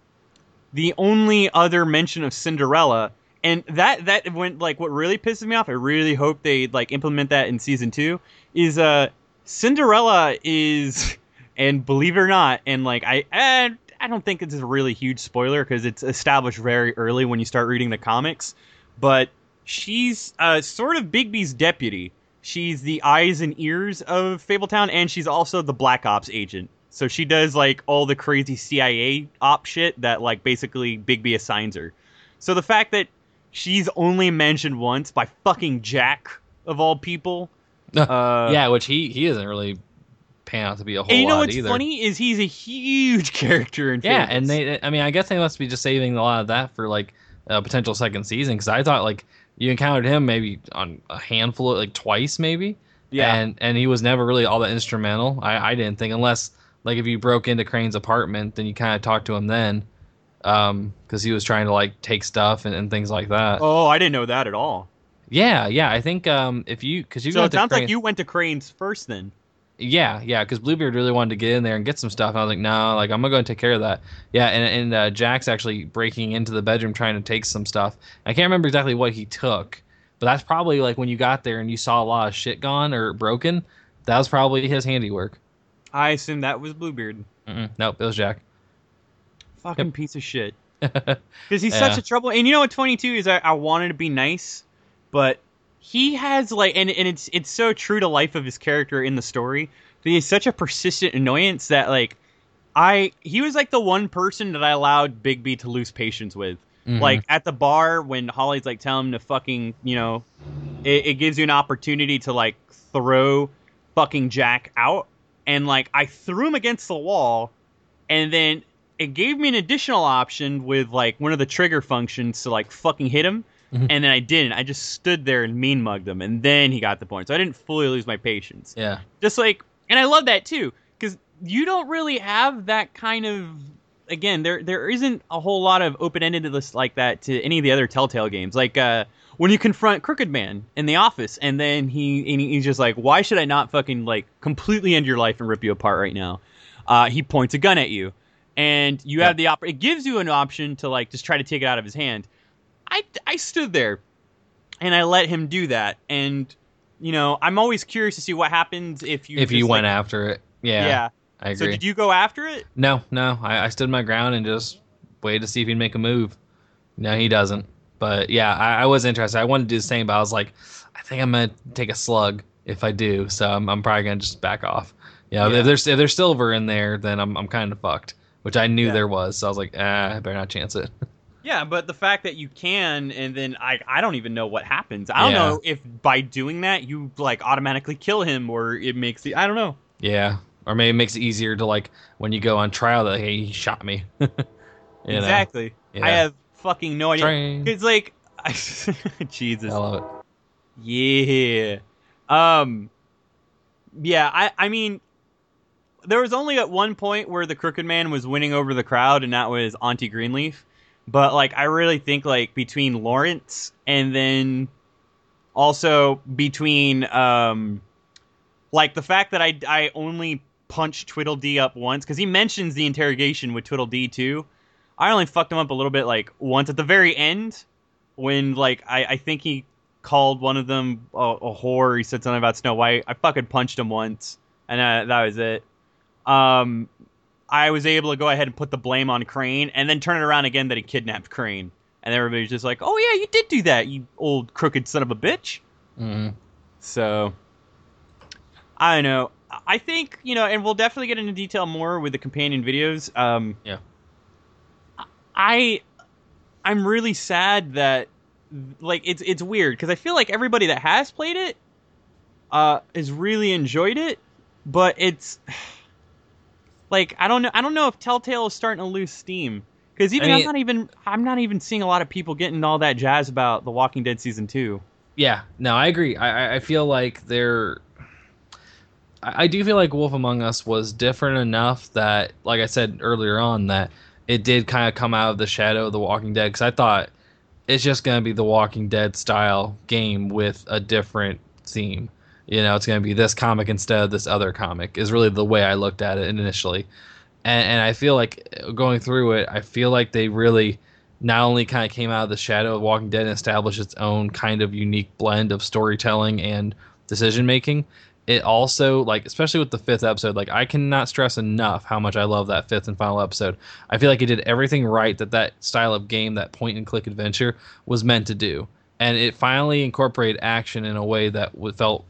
the only other mention of Cinderella, and that that went like what really pisses me off. I really hope they like implement that in season two. Is uh Cinderella is, and believe it or not, and like I I, I don't think it's a really huge spoiler because it's established very early when you start reading the comics, but she's uh sort of Bigby's deputy. She's the eyes and ears of Fabletown, and she's also the Black Ops agent. So she does like all the crazy CIA op shit that like basically Bigby assigns her. So the fact that she's only mentioned once by fucking Jack of all people. Uh, yeah, which he he doesn't really pan out to be a whole And you know lot what's either. funny is he's a huge character in Yeah, Fables. and they I mean I guess they must be just saving a lot of that for like a potential second season because I thought like you encountered him maybe on a handful of like twice maybe. yeah and and he was never really all that instrumental. I I didn't think unless like if you broke into Crane's apartment, then you kind of talked to him then, um, because he was trying to like take stuff and, and things like that. Oh, I didn't know that at all. Yeah, yeah. I think um if you because you So it sounds Crane, like you went to Crane's first then. Yeah yeah because Bluebeard really wanted to get in there and get some stuff. And I was like no, like I'm gonna go and take care of that. Yeah, and and uh, Jack's actually breaking into the bedroom trying to take some stuff. I can't remember exactly what he took, but that's probably like when you got there and you saw a lot of shit gone or broken. That was probably his handiwork. I assume that was Bluebeard. Mm-mm, nope, it was Jack. Fucking piece of shit. Because he's such a trouble. And you know what? Twenty two is. I, I wanted to be nice, but he has like, and and it's it's so true to life of his character in the story. That he's such a persistent annoyance that like, I he was like the one person that I allowed Bigby to lose patience with. Mhm. Like at the bar when Holly's like telling him to fucking, you know, it, it gives you an opportunity to like throw fucking Jack out, and like I threw him against the wall, and then it gave me an additional option with like one of the trigger functions to like fucking hit him, Mhm. and then I didn't. I just stood there and mean mugged him, and then he got the point. So I didn't fully lose my patience. yeah, Just like, and I love that too, because you don't really have that kind of. Again, there there isn't a whole lot of open endedness like that to any of the other Telltale games. Like uh, when you confront Crooked Man in the office, and then he and he's just like, "Why should I not fucking like completely end your life and rip you apart right now?" Uh, he points a gun at you, and you Yep. have the op- It gives you an option to like just try to take it out of his hand. I I stood there, and I let him do that, and you know I'm always curious to see what happens if you if you went like, after it, yeah, yeah. I agree. So did you go after it? no, no, I, I stood my ground and just waited to see if he'd make a move. No, he doesn't. But yeah, I, I was interested. I wanted to do the same, but I was like, I think I'm gonna take a slug if I do. So I'm, I'm probably gonna just back off. Yeah, Yeah. if there's if there's silver in there, then I'm I'm kind of fucked. Which I knew Yeah. there was, so I was like, ah, I better not chance it. Yeah, but the fact that you can, and then I, I don't even know what happens. I don't Yeah. know if by doing that you like automatically kill him, or it makes the I don't know. yeah, or maybe it makes it easier to like when you go on trial that hey, he shot me. Exactly. Yeah. I have fucking no idea. Train. It's like, Jesus. I love it. Yeah. Um. Yeah. I. I mean, there was only at one point where the Crooked Man was winning over the crowd, and that was Auntie Greenleaf. But like, I really think like between Lawrence and then also between um, like the fact that I I only punched Tweedledee up once because he mentions the interrogation with Tweedledee too. I only fucked him up a little bit like once at the very end when like I, I think he called one of them a, a whore. He said something about Snow White. I fucking punched him once, and uh, that was it. Um, I was able to go ahead and put the blame on Crane, and then turn it around again that he kidnapped Crane, and everybody's just like, "Oh yeah, you did do that, you old crooked son of a bitch." hmm So I don't know. I think you know, and we'll definitely get into detail more with the companion videos. Um, Yeah. I I'm really sad that like it's it's weird because I feel like everybody that has played it uh has really enjoyed it, but it's like I don't know I don't know if Telltale is starting to lose steam because even I mean- am not even I'm not even seeing a lot of people getting all that jazz about The Walking Dead season two. Yeah, no, I agree. I, I- I feel like they're. I I do feel like Wolf Among Us was different enough that, like I said earlier on, that it did kind of come out of the shadow of The Walking Dead. Because I thought it's just going to be The Walking Dead style game with a different theme. You know, it's going to be this comic instead of this other comic, is really the way I looked at it initially. And, and I feel like uh, going through it, I feel like they really not only kind of came out of the shadow of Walking Dead and established its own kind of unique blend of storytelling and decision making, it also like especially with the fifth episode, like I cannot stress enough how much I love that fifth and final episode. I feel like it did everything right that that style of game, that point and click adventure, was meant to do, and it finally incorporated action in a way that felt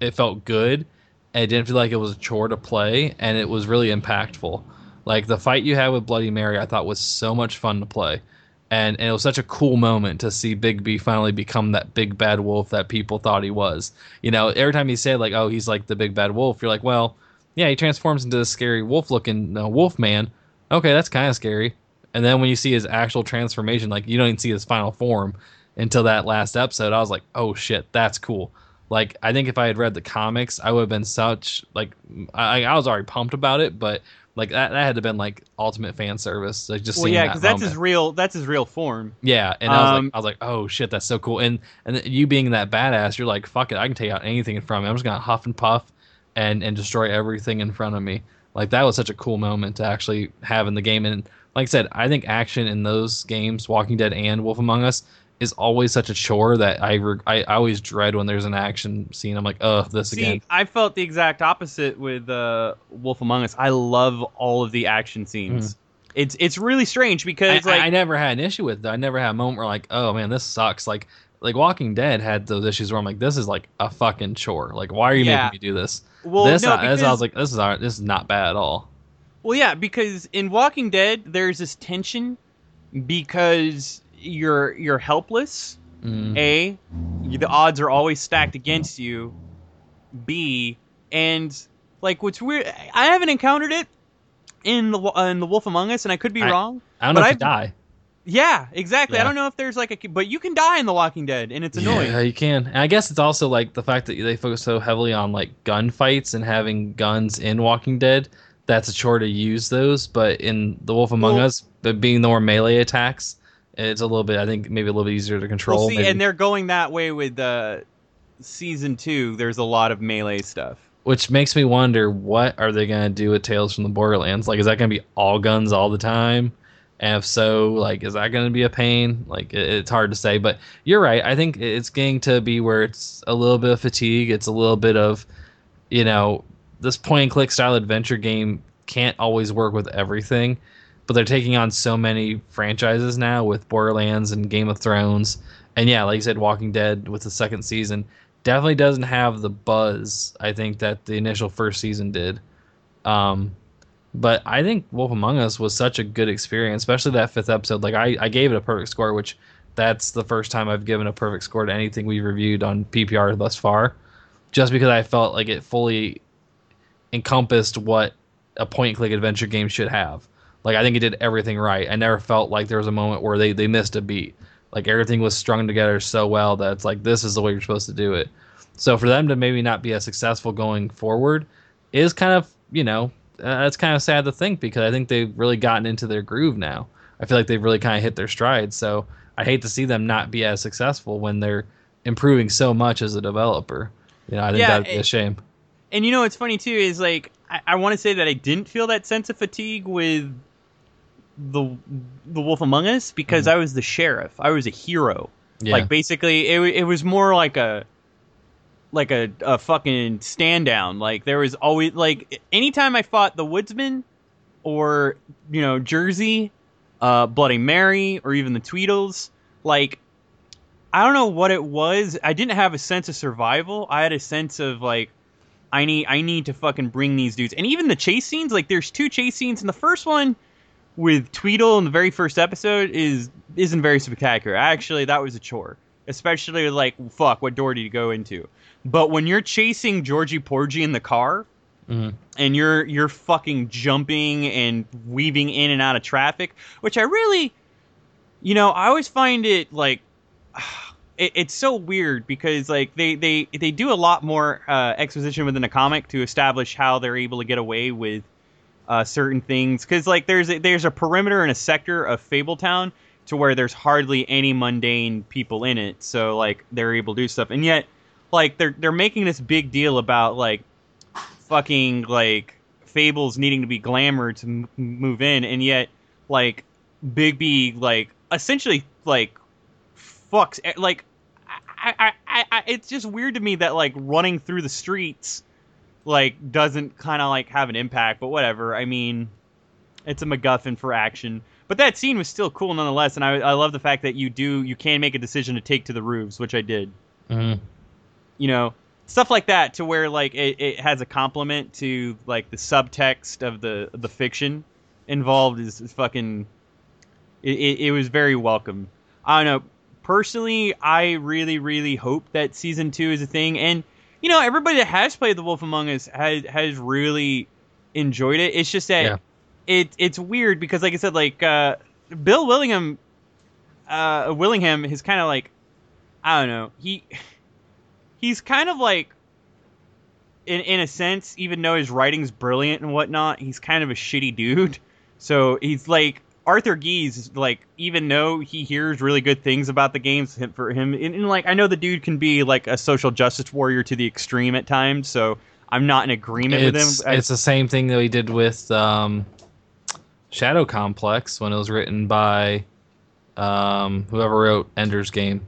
it felt good. And it didn't feel like it was a chore to play, and it was really impactful. Like the fight you had with Bloody Mary, I thought was so much fun to play and, and it was such a cool moment to see Bigby finally become that big bad wolf that people thought he was. You know, every time he said like, "Oh, he's like the big bad wolf," you're like, "Well, yeah, he transforms into this scary wolf-looking uh, wolf man." Okay, that's kind of scary. And then when you see his actual transformation, like you don't even see his final form until that last episode. I was like, "Oh shit, that's cool." Like I think if I had read the comics, I would have been such like I, I was already pumped about it, but like that, that had to been like ultimate fan service. Like just Well, yeah, that because that's his real that's his real form. Yeah, and I was Um, like, I was like, oh shit, that's so cool. And and you being that badass, you're like, fuck it, I can take out anything in front of me. I'm just gonna huff and puff, and and destroy everything in front of me. Like that was such a cool moment to actually have in the game. And like I said, I think action in those games, Walking Dead and Wolf Among Us, is always such a chore that I re- I, I always dread when there's an action scene. I'm like, oh, this again. See, again. I felt the exact opposite with uh, Wolf Among Us. I love all of the action scenes. Mm-hmm. It's it's really strange because I- like I never had an issue with it. I never had a moment where like, oh man, this sucks. Like like Walking Dead had those issues where I'm like, this is like a fucking chore. Like, why are you Yeah. making me do this? well this, no I, this I was like, this is our, this is not bad at all. Well, yeah, because in Walking Dead, there's this tension because you're you're helpless. Mm. A, the odds are always stacked against you. B, and like what's weird, I haven't encountered it in the in the Wolf Among Us, and I could be I- wrong. I don't but know if I've- you die. Yeah, exactly. I don't know if there's like a, but you can die in the Walking Dead, and it's annoying. Yeah, you can. And I guess it's also like the fact that they focus so heavily on like gunfights and having guns in Walking Dead. That's a chore to use those, but in The Wolf Among Well- Us, but being the more melee attacks, it's a little bit. I think maybe a little bit easier to control. Well, see, maybe. and they're going that way with uh, season two. There's a lot of melee stuff. which makes me wonder what are they going to do with Tales from the Borderlands? Like, is that going to be all guns all the time? And if so, like, is that going to be a pain? Like, it, it's hard to say. But you're right. I think it's getting to be where it's a little bit of fatigue. It's a little bit of, you know, this point and click style adventure game can't always work with everything. But they're taking on so many franchises now with Borderlands and Game of Thrones. And yeah, like you said, Walking Dead with the second season definitely doesn't have the buzz I think that the initial first season did. Um, but I think Wolf Among Us was such a good experience, especially that fifth episode. Like I, I gave it a perfect score, which that's the first time I've given a perfect score to anything we've reviewed on PPR thus far, just because I felt like it fully encompassed what a point click adventure game should have. Like I think it did everything right. I never felt like there was a moment where they, they missed a beat. Like everything was strung together so well that it's like this is the way you're supposed to do it. So for them to maybe not be as successful going forward is kind of you know uh, that's kind of sad to think because I think they've really gotten into their groove now. I feel like they've really kind of hit their stride. So I hate to see them not be as successful when they're improving so much as a developer. You know, I think Yeah, that'd be a shame. And you know what's funny too is like I, I want to say that I didn't feel that sense of fatigue with the the Wolf Among Us because Mm-hmm. I was the sheriff. I was a hero. Yeah. Like basically, it it was more like a like a, a fucking stand down. Like there was always like anytime I fought the Woodsman or you know Jersey, uh, Bloody Mary, or even the Tweedles, like I don't know what it was. I didn't have a sense of survival. I had a sense of like I need I need to fucking bring these dudes. And even the chase scenes, like there's two chase scenes, and the first one with Tweedle in the very first episode is isn't very spectacular. Actually, that was a chore. Especially like fuck, what door did you go into? But when you're chasing Georgie Porgie in the car, Mhm. and you're you're fucking jumping and weaving in and out of traffic, which I really, you know, I always find it like it, it's so weird because like they they they do a lot more uh, exposition within a comic to establish how they're able to get away with uh, certain things. Because like there's a, there's a perimeter and a sector of Fabletown to where there's hardly any mundane people in it, so like they're able to do stuff, and yet like they're they're making this big deal about like fucking like fables needing to be glamour to m- move in. And yet like bigby like essentially like fucks like I, I, I it's just weird to me that like running through the streets like doesn't kind of like have an impact but whatever. I mean it's a macguffin for action. But that scene was still cool nonetheless and i, I love the fact that you do you can make a decision to take to the roofs which i did. Mhm. you know stuff like that to where like it, it has a complement to like the subtext of the the fiction involved is, is fucking it, it, it was very welcome. I don't know. Personally i really really hope that season two is a thing and you know everybody that has played the wolf among us has has really enjoyed it it's just that Yeah. it it's weird because like i said like uh bill willingham uh willingham is kind of like i don't know he he's kind of like in in a sense even though his writing's brilliant and whatnot he's kind of a shitty dude so he's like arthur geese like even though he hears really good things about the games for him and, and like i know the dude can be like a social justice warrior to the extreme at times so i'm not in agreement with It's, him it's the same thing that we did with um, Shadow Complex when it was written by um, whoever wrote Ender's Game.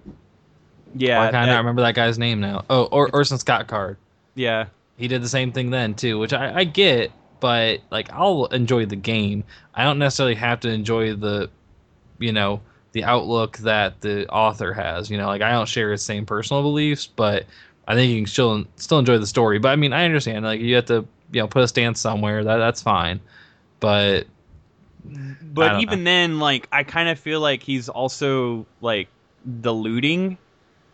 yeah I that- not remember that guy's name now? Oh, or Orson Scott Card. yeah He did the same thing then too, which I, I get, but like I'll enjoy the game. I don't necessarily have to enjoy the, you know, the outlook that the author has. You know, like I don't share his same personal beliefs, but I think you can still still enjoy the story. But I mean, I understand like you have to you know put a stance somewhere. That that's fine, but but even then like i kind of feel like he's also like diluting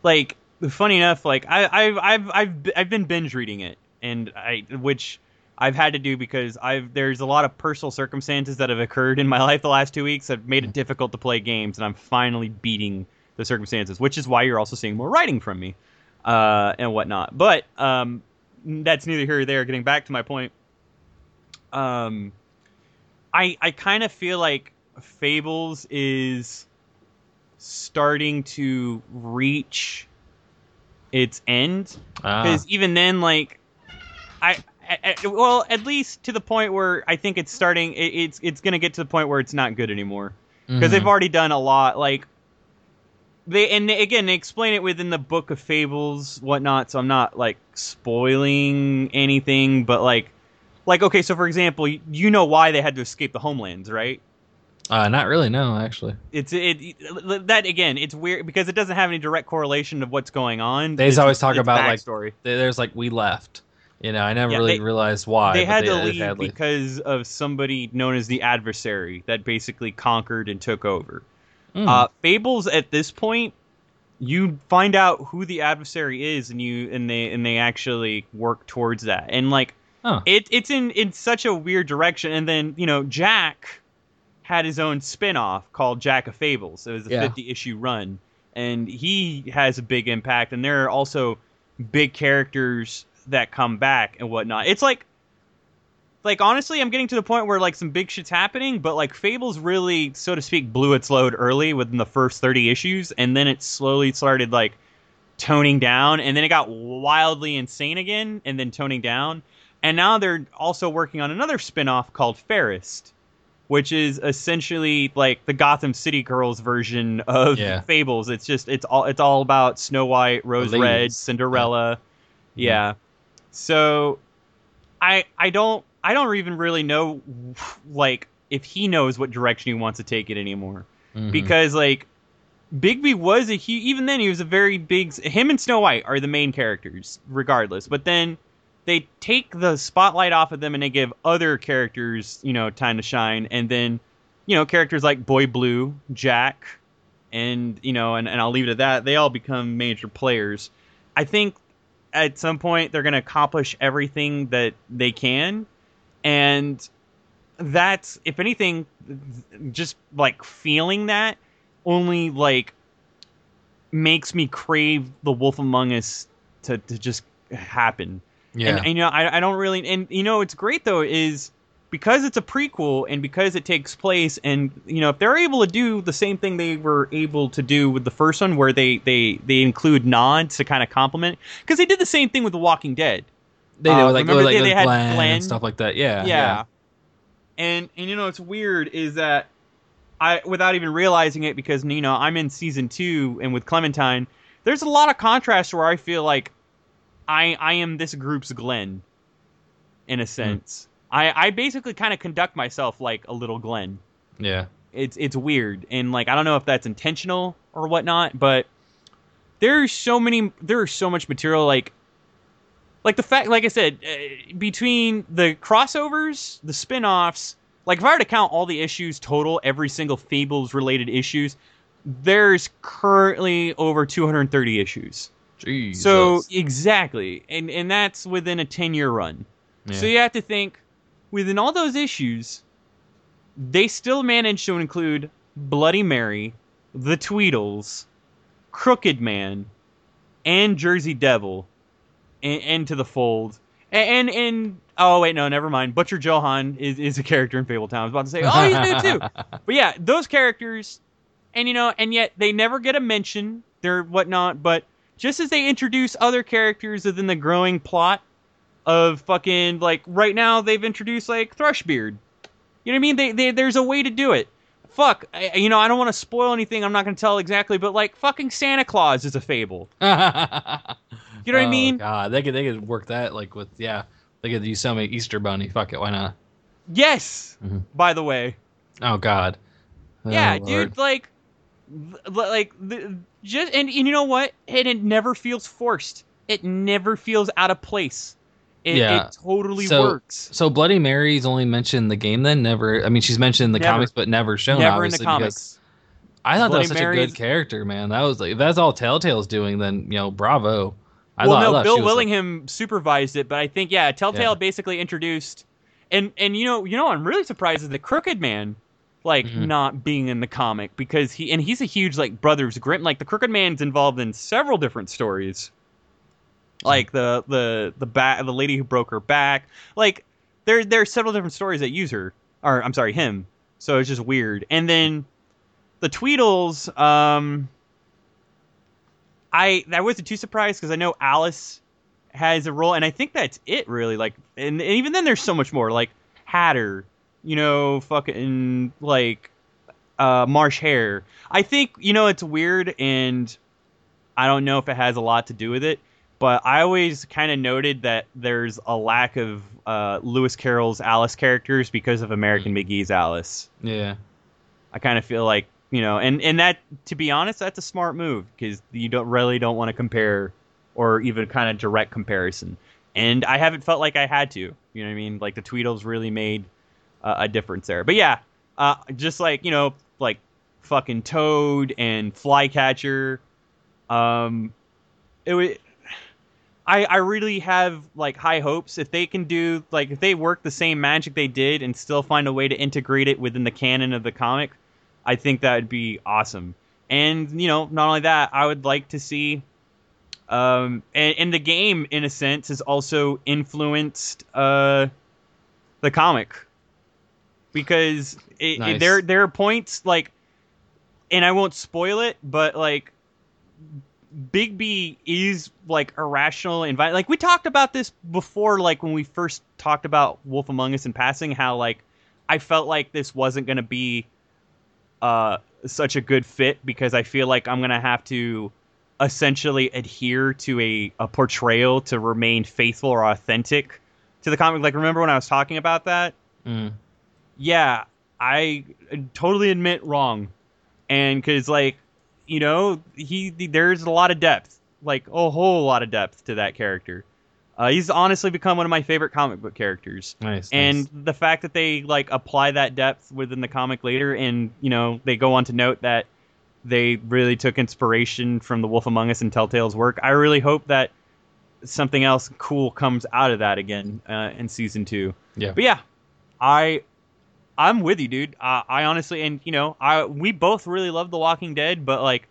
like funny enough like I, i've i've i've i've been binge reading it and i which i've had to do because i've there's a lot of personal circumstances that have occurred in my life the last two weeks that have made it difficult to play games and i'm finally beating the circumstances which is why you're also seeing more writing from me uh and whatnot. But um that's neither here or there. Getting back to my point um I I kind of feel like Fables is starting to reach its end. Uh, because even then, like I, I, I- well, at least to the point where I think it's starting. It, it's it's gonna get to the point where it's not good anymore because mhm. they've already done a lot. Like they and they- again they explain it within the book of fables, whatnot. So I'm not like spoiling anything, but like like okay. So for example, you, you know why they had to escape the homelands, right? uh, not really. No, actually, It's it, that again. It's weird because it doesn't have any direct correlation of what's going on. They always talk about, like, backstory. There- there's like we left. You know, I never Yeah, really they- realized why. they had to leave had, because of somebody known as the adversary that basically conquered and took over. Mm. Uh, Fables at this point, you find out who the adversary is, and you and they and they actually work towards that. And like Huh. it, it's in in such a weird direction. And then you know Jack had his own spin-off called Jack of Fables. It was a Yeah. 50 issue run, and he has a big impact. And there are also big characters that come back and whatnot. It's like like honestly, I'm getting to the point where like some big shit's happening, but like Fables really, so to speak, blew its load early within the first 30 issues, and then it slowly started like toning down, and then it got wildly insane again, and then toning down, and now they're also working on another spin-off called Fairest, which is essentially like the Gotham City Girls version of Yeah. Fables. It's just it's all it's all about Snow White, Rose Red. Cinderella. Yeah. So I I don't I don't even really know like if he knows what direction he wants to take it anymore. Mhm. because like Bigby was a he even then he was a very big him and Snow White are the main characters regardless. But then they take the spotlight off of them and they give other characters you know time to shine. And then you know characters like Boy Blue Jack and you know and, and I'll leave it at that. They all become major players. I think at some point they're going to accomplish everything that they can and that's if anything just like feeling that only like makes me crave the wolf among us to, to just happen yeah. and, and, you know I, I don't really and you know it's great though is because it's a prequel and because it takes place and you know if they're able to do the same thing they were able to do with the first one where they they they include nods to kind of complement because they did the same thing with the walking dead they did uh, with, like, remember like they- they had Glenn, Glenn? and stuff like that. Yeah. yeah. And and you know what's weird is that I without even realizing it because you know I'm in season 2 and with Clementine there's a lot of contrast where I feel like I I am this group's Glenn in a sense. I I basically kind of conduct myself like a little Glenn. Yeah. It's it's weird and like I don't know if that's intentional or whatnot, but there's so many there's so much material like like the fact like I said uh, between the crossovers, the spin-offs, like if I were to count all the issues total, every single Fables related issues, there's currently over 230 issues. Jesus. So exactly, and and that's within a 10 year run. Yeah. So you have to think within all those issues, they still managed to include Bloody Mary, the Tweedles, Crooked Man, and Jersey Devil into the fold. And, and and oh wait no never mind Butcher Johan is, is a character in Fabletown. I was about to say oh he's new too. But yeah, those characters, and you know, and yet they never get a mention. They're whatnot. But just as they introduce other characters within the growing plot of fucking like right now, they've introduced like Thrushbeard. You know what I mean? They, they there's a way to do it. Fuck, I, you know, I don't want to spoil anything. I'm not going to tell exactly, but like fucking Santa Claus is a fable. you know what I mean? God, they could they could work that like with yeah. They could use some Easter bunny. Fuck it, why not? Yes. Mhm. By the way, Oh God. Oh, yeah, Lord. dude, like, like the, just and, and you know what? And it never feels forced. It never feels out of place. It, Yeah. it totally So- works. So Bloody Mary's only mentioned the game then, never. I mean, she's mentioned in the Never. comics, but never shown. Never in the comics. I thought Bloody that was such Mary a good character, man. That was like if that's all Telltale's doing. Then you know, bravo. I well, thought, no, Bill was, like- Willingham supervised it, but I think yeah, Telltale Yeah. basically introduced, and and you know you know I'm really surprised at the Crooked Man, like Mhm. not being in the comic because he and he's a huge like Brothers Grimm like the Crooked Man's involved in several different stories, like the the the back the lady who broke her back like there there are several different stories that use her or I'm sorry him so it's just weird and then the Tweedles um I I wasn't too surprised because I know Alice has a role, and I think that's it really. Like, and, and even then, there's so much more. Like Hatter, you know, fucking like uh, March Hare. I think you know it's weird, and I don't know if it has a lot to do with it. But I always kind of noted that there's a lack of uh, Lewis Carroll's Alice characters because of American McGee's Alice. Yeah. I kind of feel like you know, and and that to be honest, that's a smart move because you don't really don't want to compare or even kind of direct comparison. And I haven't felt like I had to. You know what I mean? Like the Tweedles really made uh, a difference there. But yeah, uh, just like you know, like fucking Toad and Flycatcher. Um, it would. I, I really have like high hopes if they can do like if they work the same magic they did and still find a way to integrate it within the canon of the comic I think that would be awesome. And you know, not only that, I would like to see, um, and, and the game in a sense has also influenced uh, the comic because it, Nice. it, there there are points like, and I won't spoil it, but like. Bigby is like irrational and vi- like we talked about this before like when we first talked about Wolf Among Us in passing how like I felt like this wasn't going to be uh, such a good fit because I feel like I'm going to have to essentially adhere to a, a portrayal to remain faithful or authentic to the comic. Like, remember when I was talking about that? Mm. Yeah, I totally admit wrong. And because, like, you know, he there's a lot of depth, like a whole lot of depth to that character. Uh, he's honestly become one of my favorite comic book characters. Nice. And nice. the fact that they like apply that depth within the comic later, and you know they go on to note that they really took inspiration from the Wolf Among Us and Telltale's work. I really hope that something else cool comes out of that again uh, in season two. Yeah. But yeah, I I'm with you, dude. Uh, I honestly, and you know, I we both really love The Walking Dead, but like,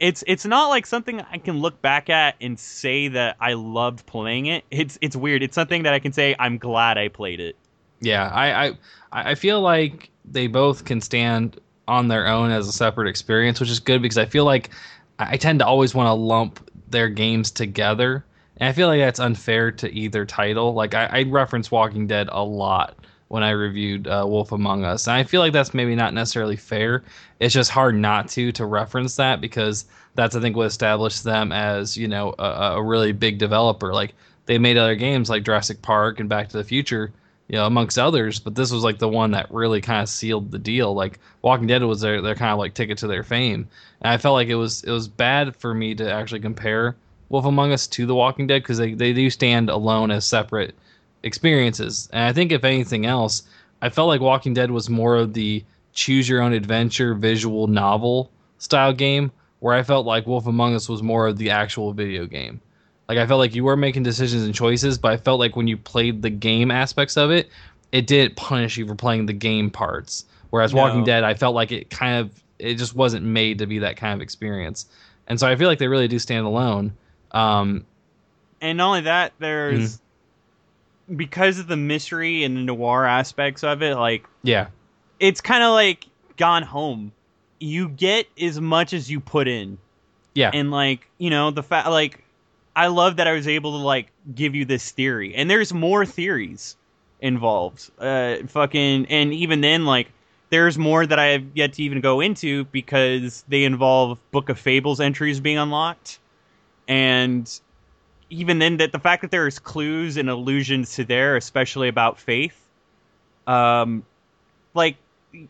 it's it's not like something I can look back at and say that I loved playing it. It's it's weird. It's something that I can say I'm glad I played it. Yeah, I, I I feel like they both can stand on their own as a separate experience, which is good because I feel like I tend to always want to lump their games together, and I feel like that's unfair to either title. Like I, I reference Walking Dead a lot when I reviewed uh, Wolf Among Us, and I feel like that's maybe not necessarily fair. It's just hard not to to reference that because that's I think what established them as you know a, a really big developer. Like they made other games like Jurassic Park and Back to the Future, you know, amongst others, but this was like the one that really kind of sealed the deal. Like Walking Dead was their their kind of like ticket to their fame, and I felt like it was it was bad for me to actually compare Wolf Among Us to The Walking Dead because they they do stand alone as separate experiences. And I think if anything else, I felt like Walking Dead was more of the choose your own adventure visual novel style game, where I felt like Wolf Among Us was more of the actual video game. Like I felt like you were making decisions and choices, but I felt like when you played the game aspects of it, it didn't punish you for playing the game parts. Whereas No. Walking Dead, I felt like it kind of it just wasn't made to be that kind of experience. And so I feel like they really do stand alone. Um, And not only that, there's because of the mystery and the noir aspects of it, like yeah, it's kind of like Gone Home. You get as much as you put in. yeah, and like you know the fact like i love that i was able to like give you this theory and there's more theories involved uh fucking and even then like there's more that i have yet to even go into because they involve book of fables entries being unlocked and even then that the fact that there's clues and allusions to there especially about faith um like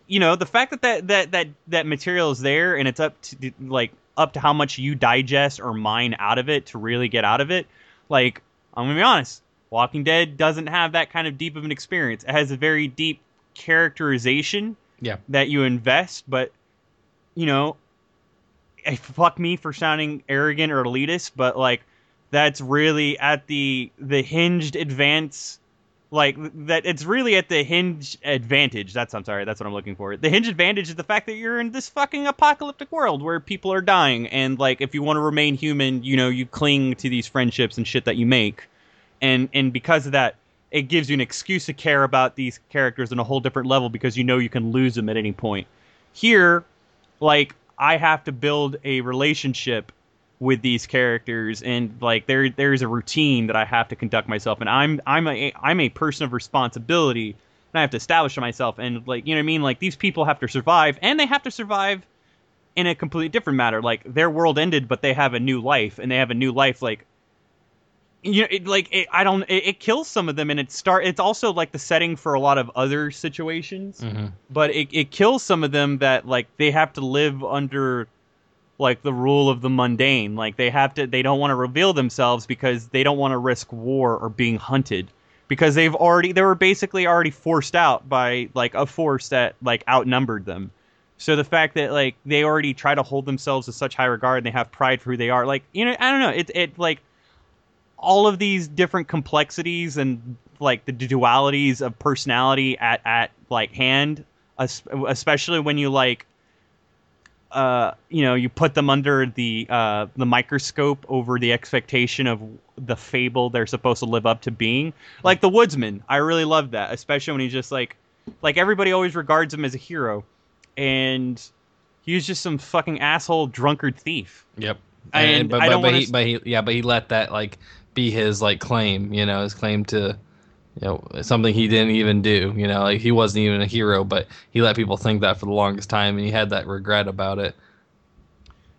you know the fact that that that that, that material is there and it's up to like up to how much you digest or mine out of it to really get out of it like i'm gonna be honest walking dead doesn't have that kind of deep of an experience it has a very deep characterization yeah. that you invest but you know fuck me for sounding arrogant or elitist but like that's really at the the hinged advance like that it's really at the hinge advantage that's i'm sorry that's what i'm looking for. The hinge advantage is the fact that you're in this fucking apocalyptic world where people are dying and like if you want to remain human you know you cling to these friendships and shit that you make. And and because of that it gives you an excuse to care about these characters on a whole different level because you know you can lose them at any point. Here like i have to build a relationship with these characters and like there there's a routine that I have to conduct myself and I'm I'm a I'm a person of responsibility and I have to establish myself and like you know what I mean? Like these people have to survive and they have to survive in a completely different matter. Like their world ended but they have a new life and they have a new life like you know it, like it, I don't it, it kills some of them and it start it's also like the setting for a lot of other situations hmm but it, it kills some of them that like they have to live under like the rule of the mundane. Like they have to they don't want to reveal themselves because they don't want to risk war or being hunted. Because they've already they were basically already forced out by like a force that like outnumbered them. So the fact that like they already try to hold themselves to such high regard and they have pride for who they are like you know i don't know it it like all of these different complexities and like the dualities of personality at at like hand especially when you like uh you know you put them under the uh the microscope over the expectation of the fable they're supposed to live up to being. Like the woodsman. I really love that especially when he's just like like everybody always regards him as a hero. And he was just some fucking asshole drunkard thief. Yep. And but but, but he but he yeah but he let that like be his like claim you know his claim to you know something he didn't even do. You know, like he wasn't even a hero, but he let people think that for the longest time, and he had that regret about it.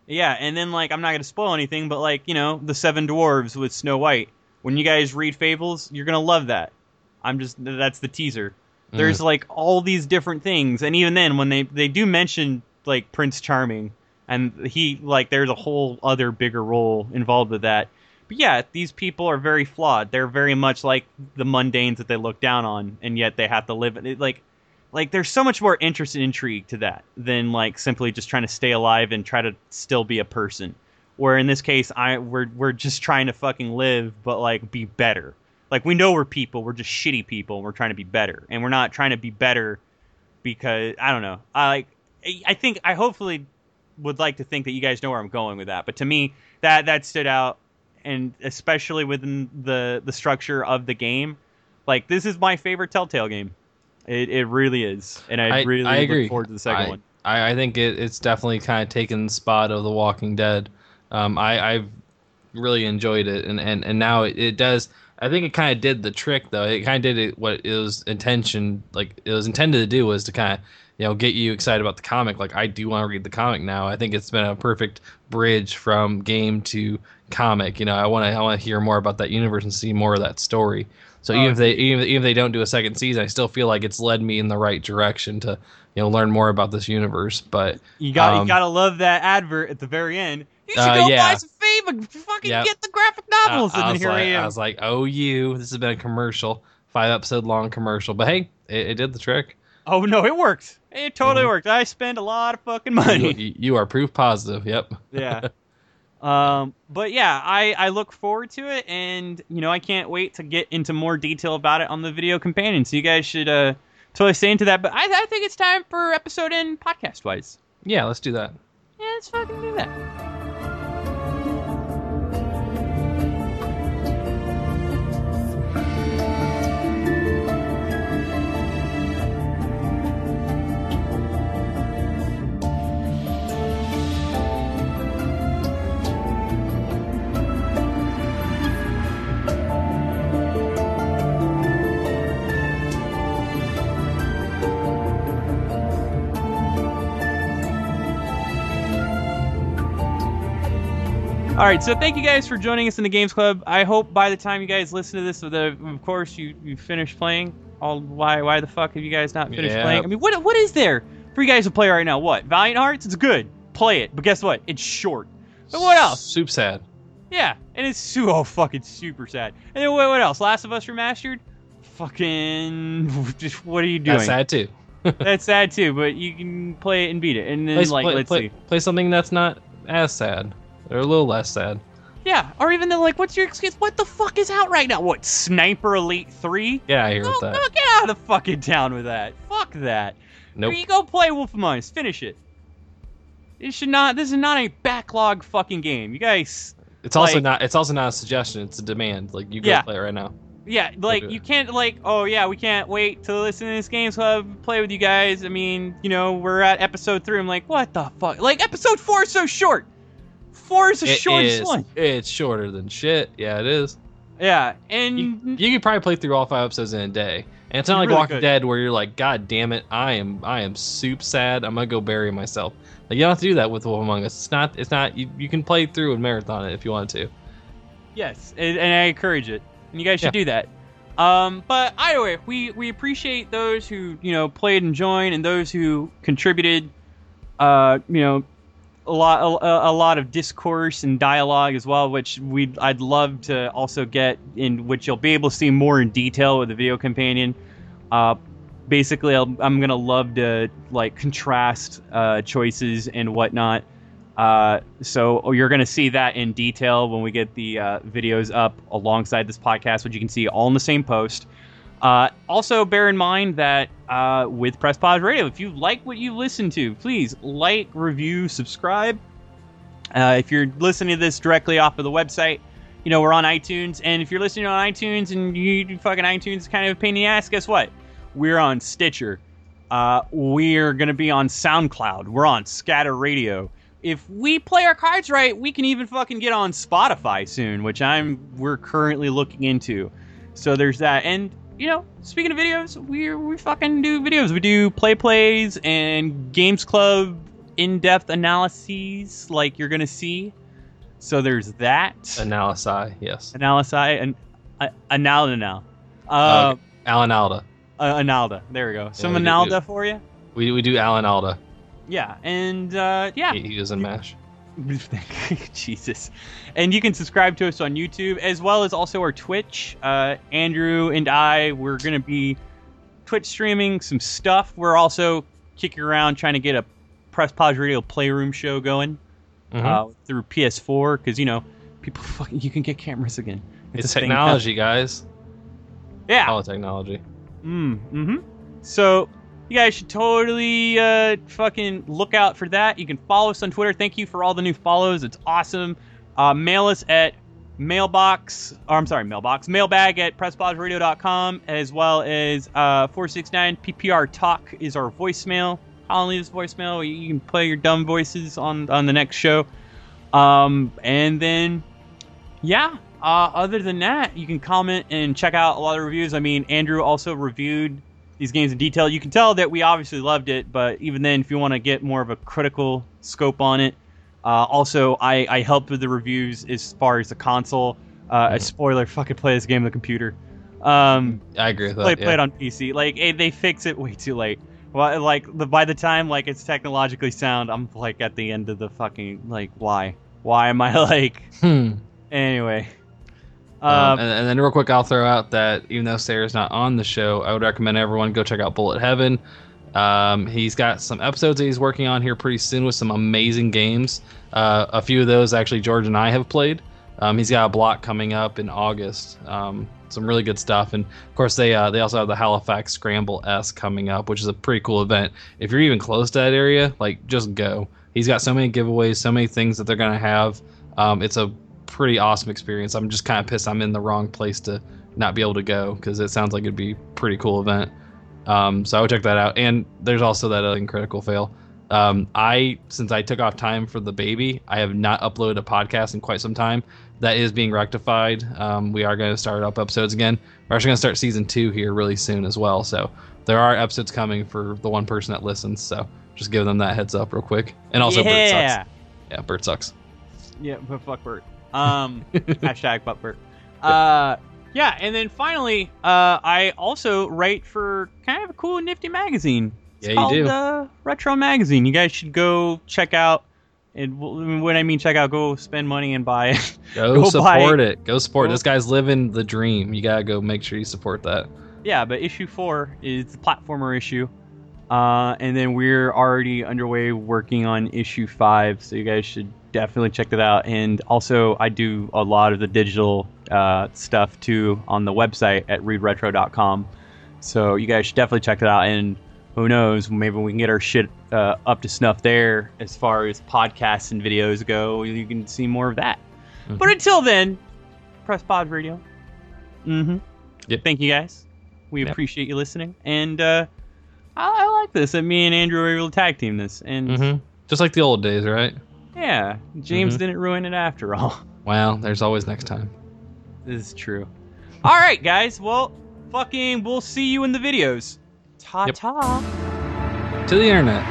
Yeah, and then like I'm not gonna spoil anything, but like you know the Seven Dwarves with Snow White. When you guys read Fables, you're gonna love that. I'm just that's the teaser. There's Mm. like all these different things, and even then, when they they do mention like Prince Charming, and he like there's a whole other bigger role involved with that. But yeah, these people are very flawed. They're very much like the mundanes that they look down on, and yet they have to live it. Like, like there's so much more interest and intrigue to that than like simply just trying to stay alive and try to still be a person. Where in this case, I we're we're just trying to fucking live, but like be better. Like we know we're people, we're just shitty people, and we're trying to be better, and we're not trying to be better because I don't know. I like I- I think I hopefully would like to think that you guys know where I'm going with that, but to me that that stood out, and especially within the the structure of the game, like this is my favorite Telltale game. It it really is, and I, I- really I agree. look forward to the second I, one. I, I think it, it's definitely kind of taken the spot of The Walking Dead. Um, I, I've really enjoyed it, and, and, and now it, it does. I think it kind of did the trick, though. It kind of did it what it was intention, like it was intended to do, was to kind of you know get you excited about the comic. Like I do want to read the comic now. I think it's been a perfect bridge from game to comic. You know, I want to I want to hear more about that universe and see more of that story. So Oh, even if they even, even if they don't do a second season, I still feel like it's led me in the right direction to you know learn more about this universe. But You got um, you gotta love that advert at the very end. You should Uh, go yeah. buy some Fave, fucking Yep. get the graphic novels, I, and I here like, I am. I was like, oh you, this has been a commercial, five episode long commercial. But hey, it, it did the trick. oh no, it worked. It totally Mhm. worked. I spend a lot of fucking money. you- you are proof positive. Yep. yeah. Um, but yeah, I, I look forward to it, and you know I can't wait to get into more detail about it on the video companion. So you guys should uh totally stay into that. But I, I think it's time for episode end podcast wise. Yeah, let's do that. Yeah, let's fucking do that. All right, so thank you guys for joining us in the Games Club. I hope by the time you guys listen to this, the, of course you you finished playing. All why why the fuck have you guys not finished Yeah. playing? I mean, what what is there for you guys to play right now? What Valiant Hearts? It's good. Play it, but guess what? It's short. But what else? Soup sad. Yeah, and it's so oh, fucking super sad. And then what, what else? Last of Us remastered. Fucking, just what are you doing? That's sad too. That's sad too, but you can play it and beat it. And then Play, like, play, let's play, see. play something that's not as sad or a little less sad. Yeah, or even the like, what's your excuse? What the fuck is out right now? What Sniper Elite Three? Yeah, I hear No, with no, that. get out of the fucking town with that. Fuck that. Nope. You go play Wolf Us. Finish it. It should not. This is not a backlog fucking game. You guys. It's also not. It's also not a suggestion. It's a demand. Like you go Yeah. play it right now. Yeah, like you can't like. Oh yeah, we can't wait to listen to this games club, play with you guys. I mean, you know, we're at episode three. I'm like, what the fuck? Like episode four is so short. Four is the It shortest is- one. It's shorter than shit. Yeah, it is. Yeah, and You, you could probably play through all five episodes in a day. And it's not like really Walking could. Dead where you're like, God damn it, I am I am soup sad. I'm gonna go bury myself. Like you don't have to do that with Wolf Among Us. It's not it's not you, you can play through and marathon it if you want to. Yes, and, and I encourage it. And you guys should do that. Um, but either way, we, we appreciate those who you know played and joined, and those who contributed. Uh, you know, a lot a, a lot of discourse and dialogue as well, which we I'd love to also get in, which you'll be able to see more in detail with the video companion. Uh, basically, I'll, I'm gonna love to like contrast uh, choices and whatnot. Uh, so you're going to see that in detail when we get the uh, videos up alongside this podcast, which you can see all in the same post. Uh, also, bear in mind that uh, with Press Pause Radio, if you like what you listen to, please like, review, subscribe. Uh, if you're listening to this directly off of the website, you know we're on iTunes, and if you're listening on iTunes and you fucking iTunes kind of a pain in the ass, guess what? We're on Stitcher. Uh, we're gonna be on SoundCloud. We're on Scatter Radio if we play our cards right, we can even fucking get on Spotify soon, which I'm we're currently looking into. So there's that. And you know, speaking of videos, we we fucking do videos. We do play plays and games club in-depth analyses, like you're gonna see. So there's that. Analysi, yes. Analysis and uh, Analda now. Uh, Alan Alda. uh, Analda. There we go. Some do- Analda for you. We, we do Alan Alda. Yeah, and uh, yeah, He, he was in MASH. Jesus. And you can subscribe to us on YouTube as well as also our Twitch. Uh, Andrew and I, we're going to be Twitch streaming some stuff. We're also kicking around trying to get a Press Pause Radio Playroom show going Mhm. uh, through PS4 because, you know, people fucking, you can get cameras again. it's a technology, guys. Yeah. All technology. Mm, hmm So you guys should totally uh, fucking look out for that. You can follow us on Twitter. Thank you for all the new follows. It's awesome. Uh, mail us at mailbox, or I'm sorry, mailbox, mailbag at presspauseradio.com, as well as uh, 469 PPR Talk is our voicemail. I'll leave this voicemail. You can play your dumb voices on, on the next show. Um, and then, yeah, uh, other than that, you can comment and check out a lot of reviews. I mean, Andrew also reviewed these games in detail. You can tell that we obviously loved it, but even then, if you want to get more of a critical scope on it, uh, also I, I helped with the reviews as far as the console. Uh, A Mhm. spoiler: fucking play this game on the computer. Um, I agree with that. play yeah. play it on PC. Like eh, they fix it way too late. Well, like the, by the time like it's technologically sound, I'm like at the end of the fucking like why why am I like Hmm. anyway. Um, Um, and, and then real quick, I'll throw out that even though Sarah's not on the show, I would recommend everyone go check out Bullet Heaven. Um, he's got some episodes that he's working on here pretty soon with some amazing games. Uh, a few of those actually George and I have played. Um, he's got a block coming up in August. Um, some really good stuff, and of course they uh, they also have the Halifax Scramble S coming up, which is a pretty cool event. If you're even close to that area, like just go. He's got so many giveaways, so many things that they're gonna have. Um, it's a pretty awesome experience. I'm just kind of pissed I'm in the wrong place to not be able to go because it sounds like it'd be a pretty cool event. Um, so I would check that out. And there's also that uh, critical fail. Um, I since I took off time for the baby, I have not uploaded a podcast in quite some time. That is being rectified. Um, we are going to start up episodes again. We're actually going to start season two here really soon as well. So there are episodes coming for the one person that listens. So just give them that heads up real quick. And also, Bert yeah, sucks. Yeah, Bert sucks. yeah, but fuck Bert. Um, hashtag fuck Uh, yeah, and then finally, uh, I also write for kind of a cool, nifty magazine. It's Yeah, you called, do. Uh, Retro Magazine. You guys should go check out. And when I mean check out, go spend money and buy it. Go, Go support it. Go support. Go- This guy's living the dream. You gotta go make sure you support that. yeah, but issue four is the platformer issue. Uh, and then we're already underway working on issue five, so you guys should definitely check that out. And also, I do a lot of the digital uh, stuff too on the website at readretro.com. So you guys should definitely check that out. And who knows, maybe we can get our shit uh, up to snuff there as far as podcasts and videos go. You can see more of that. Mhm. But until then, press pause radio. Mm-hmm. Yep. Thank you guys. We Yep. appreciate you listening. And uh, I, I like this that me and Andrew were able to tag team this. And hmm Just like the old days, right? Yeah, James Mhm. didn't ruin it after all. Well, there's always next time. this is true. all right, guys. Well, fucking, we'll see you in the videos. Ta ta. To the internet.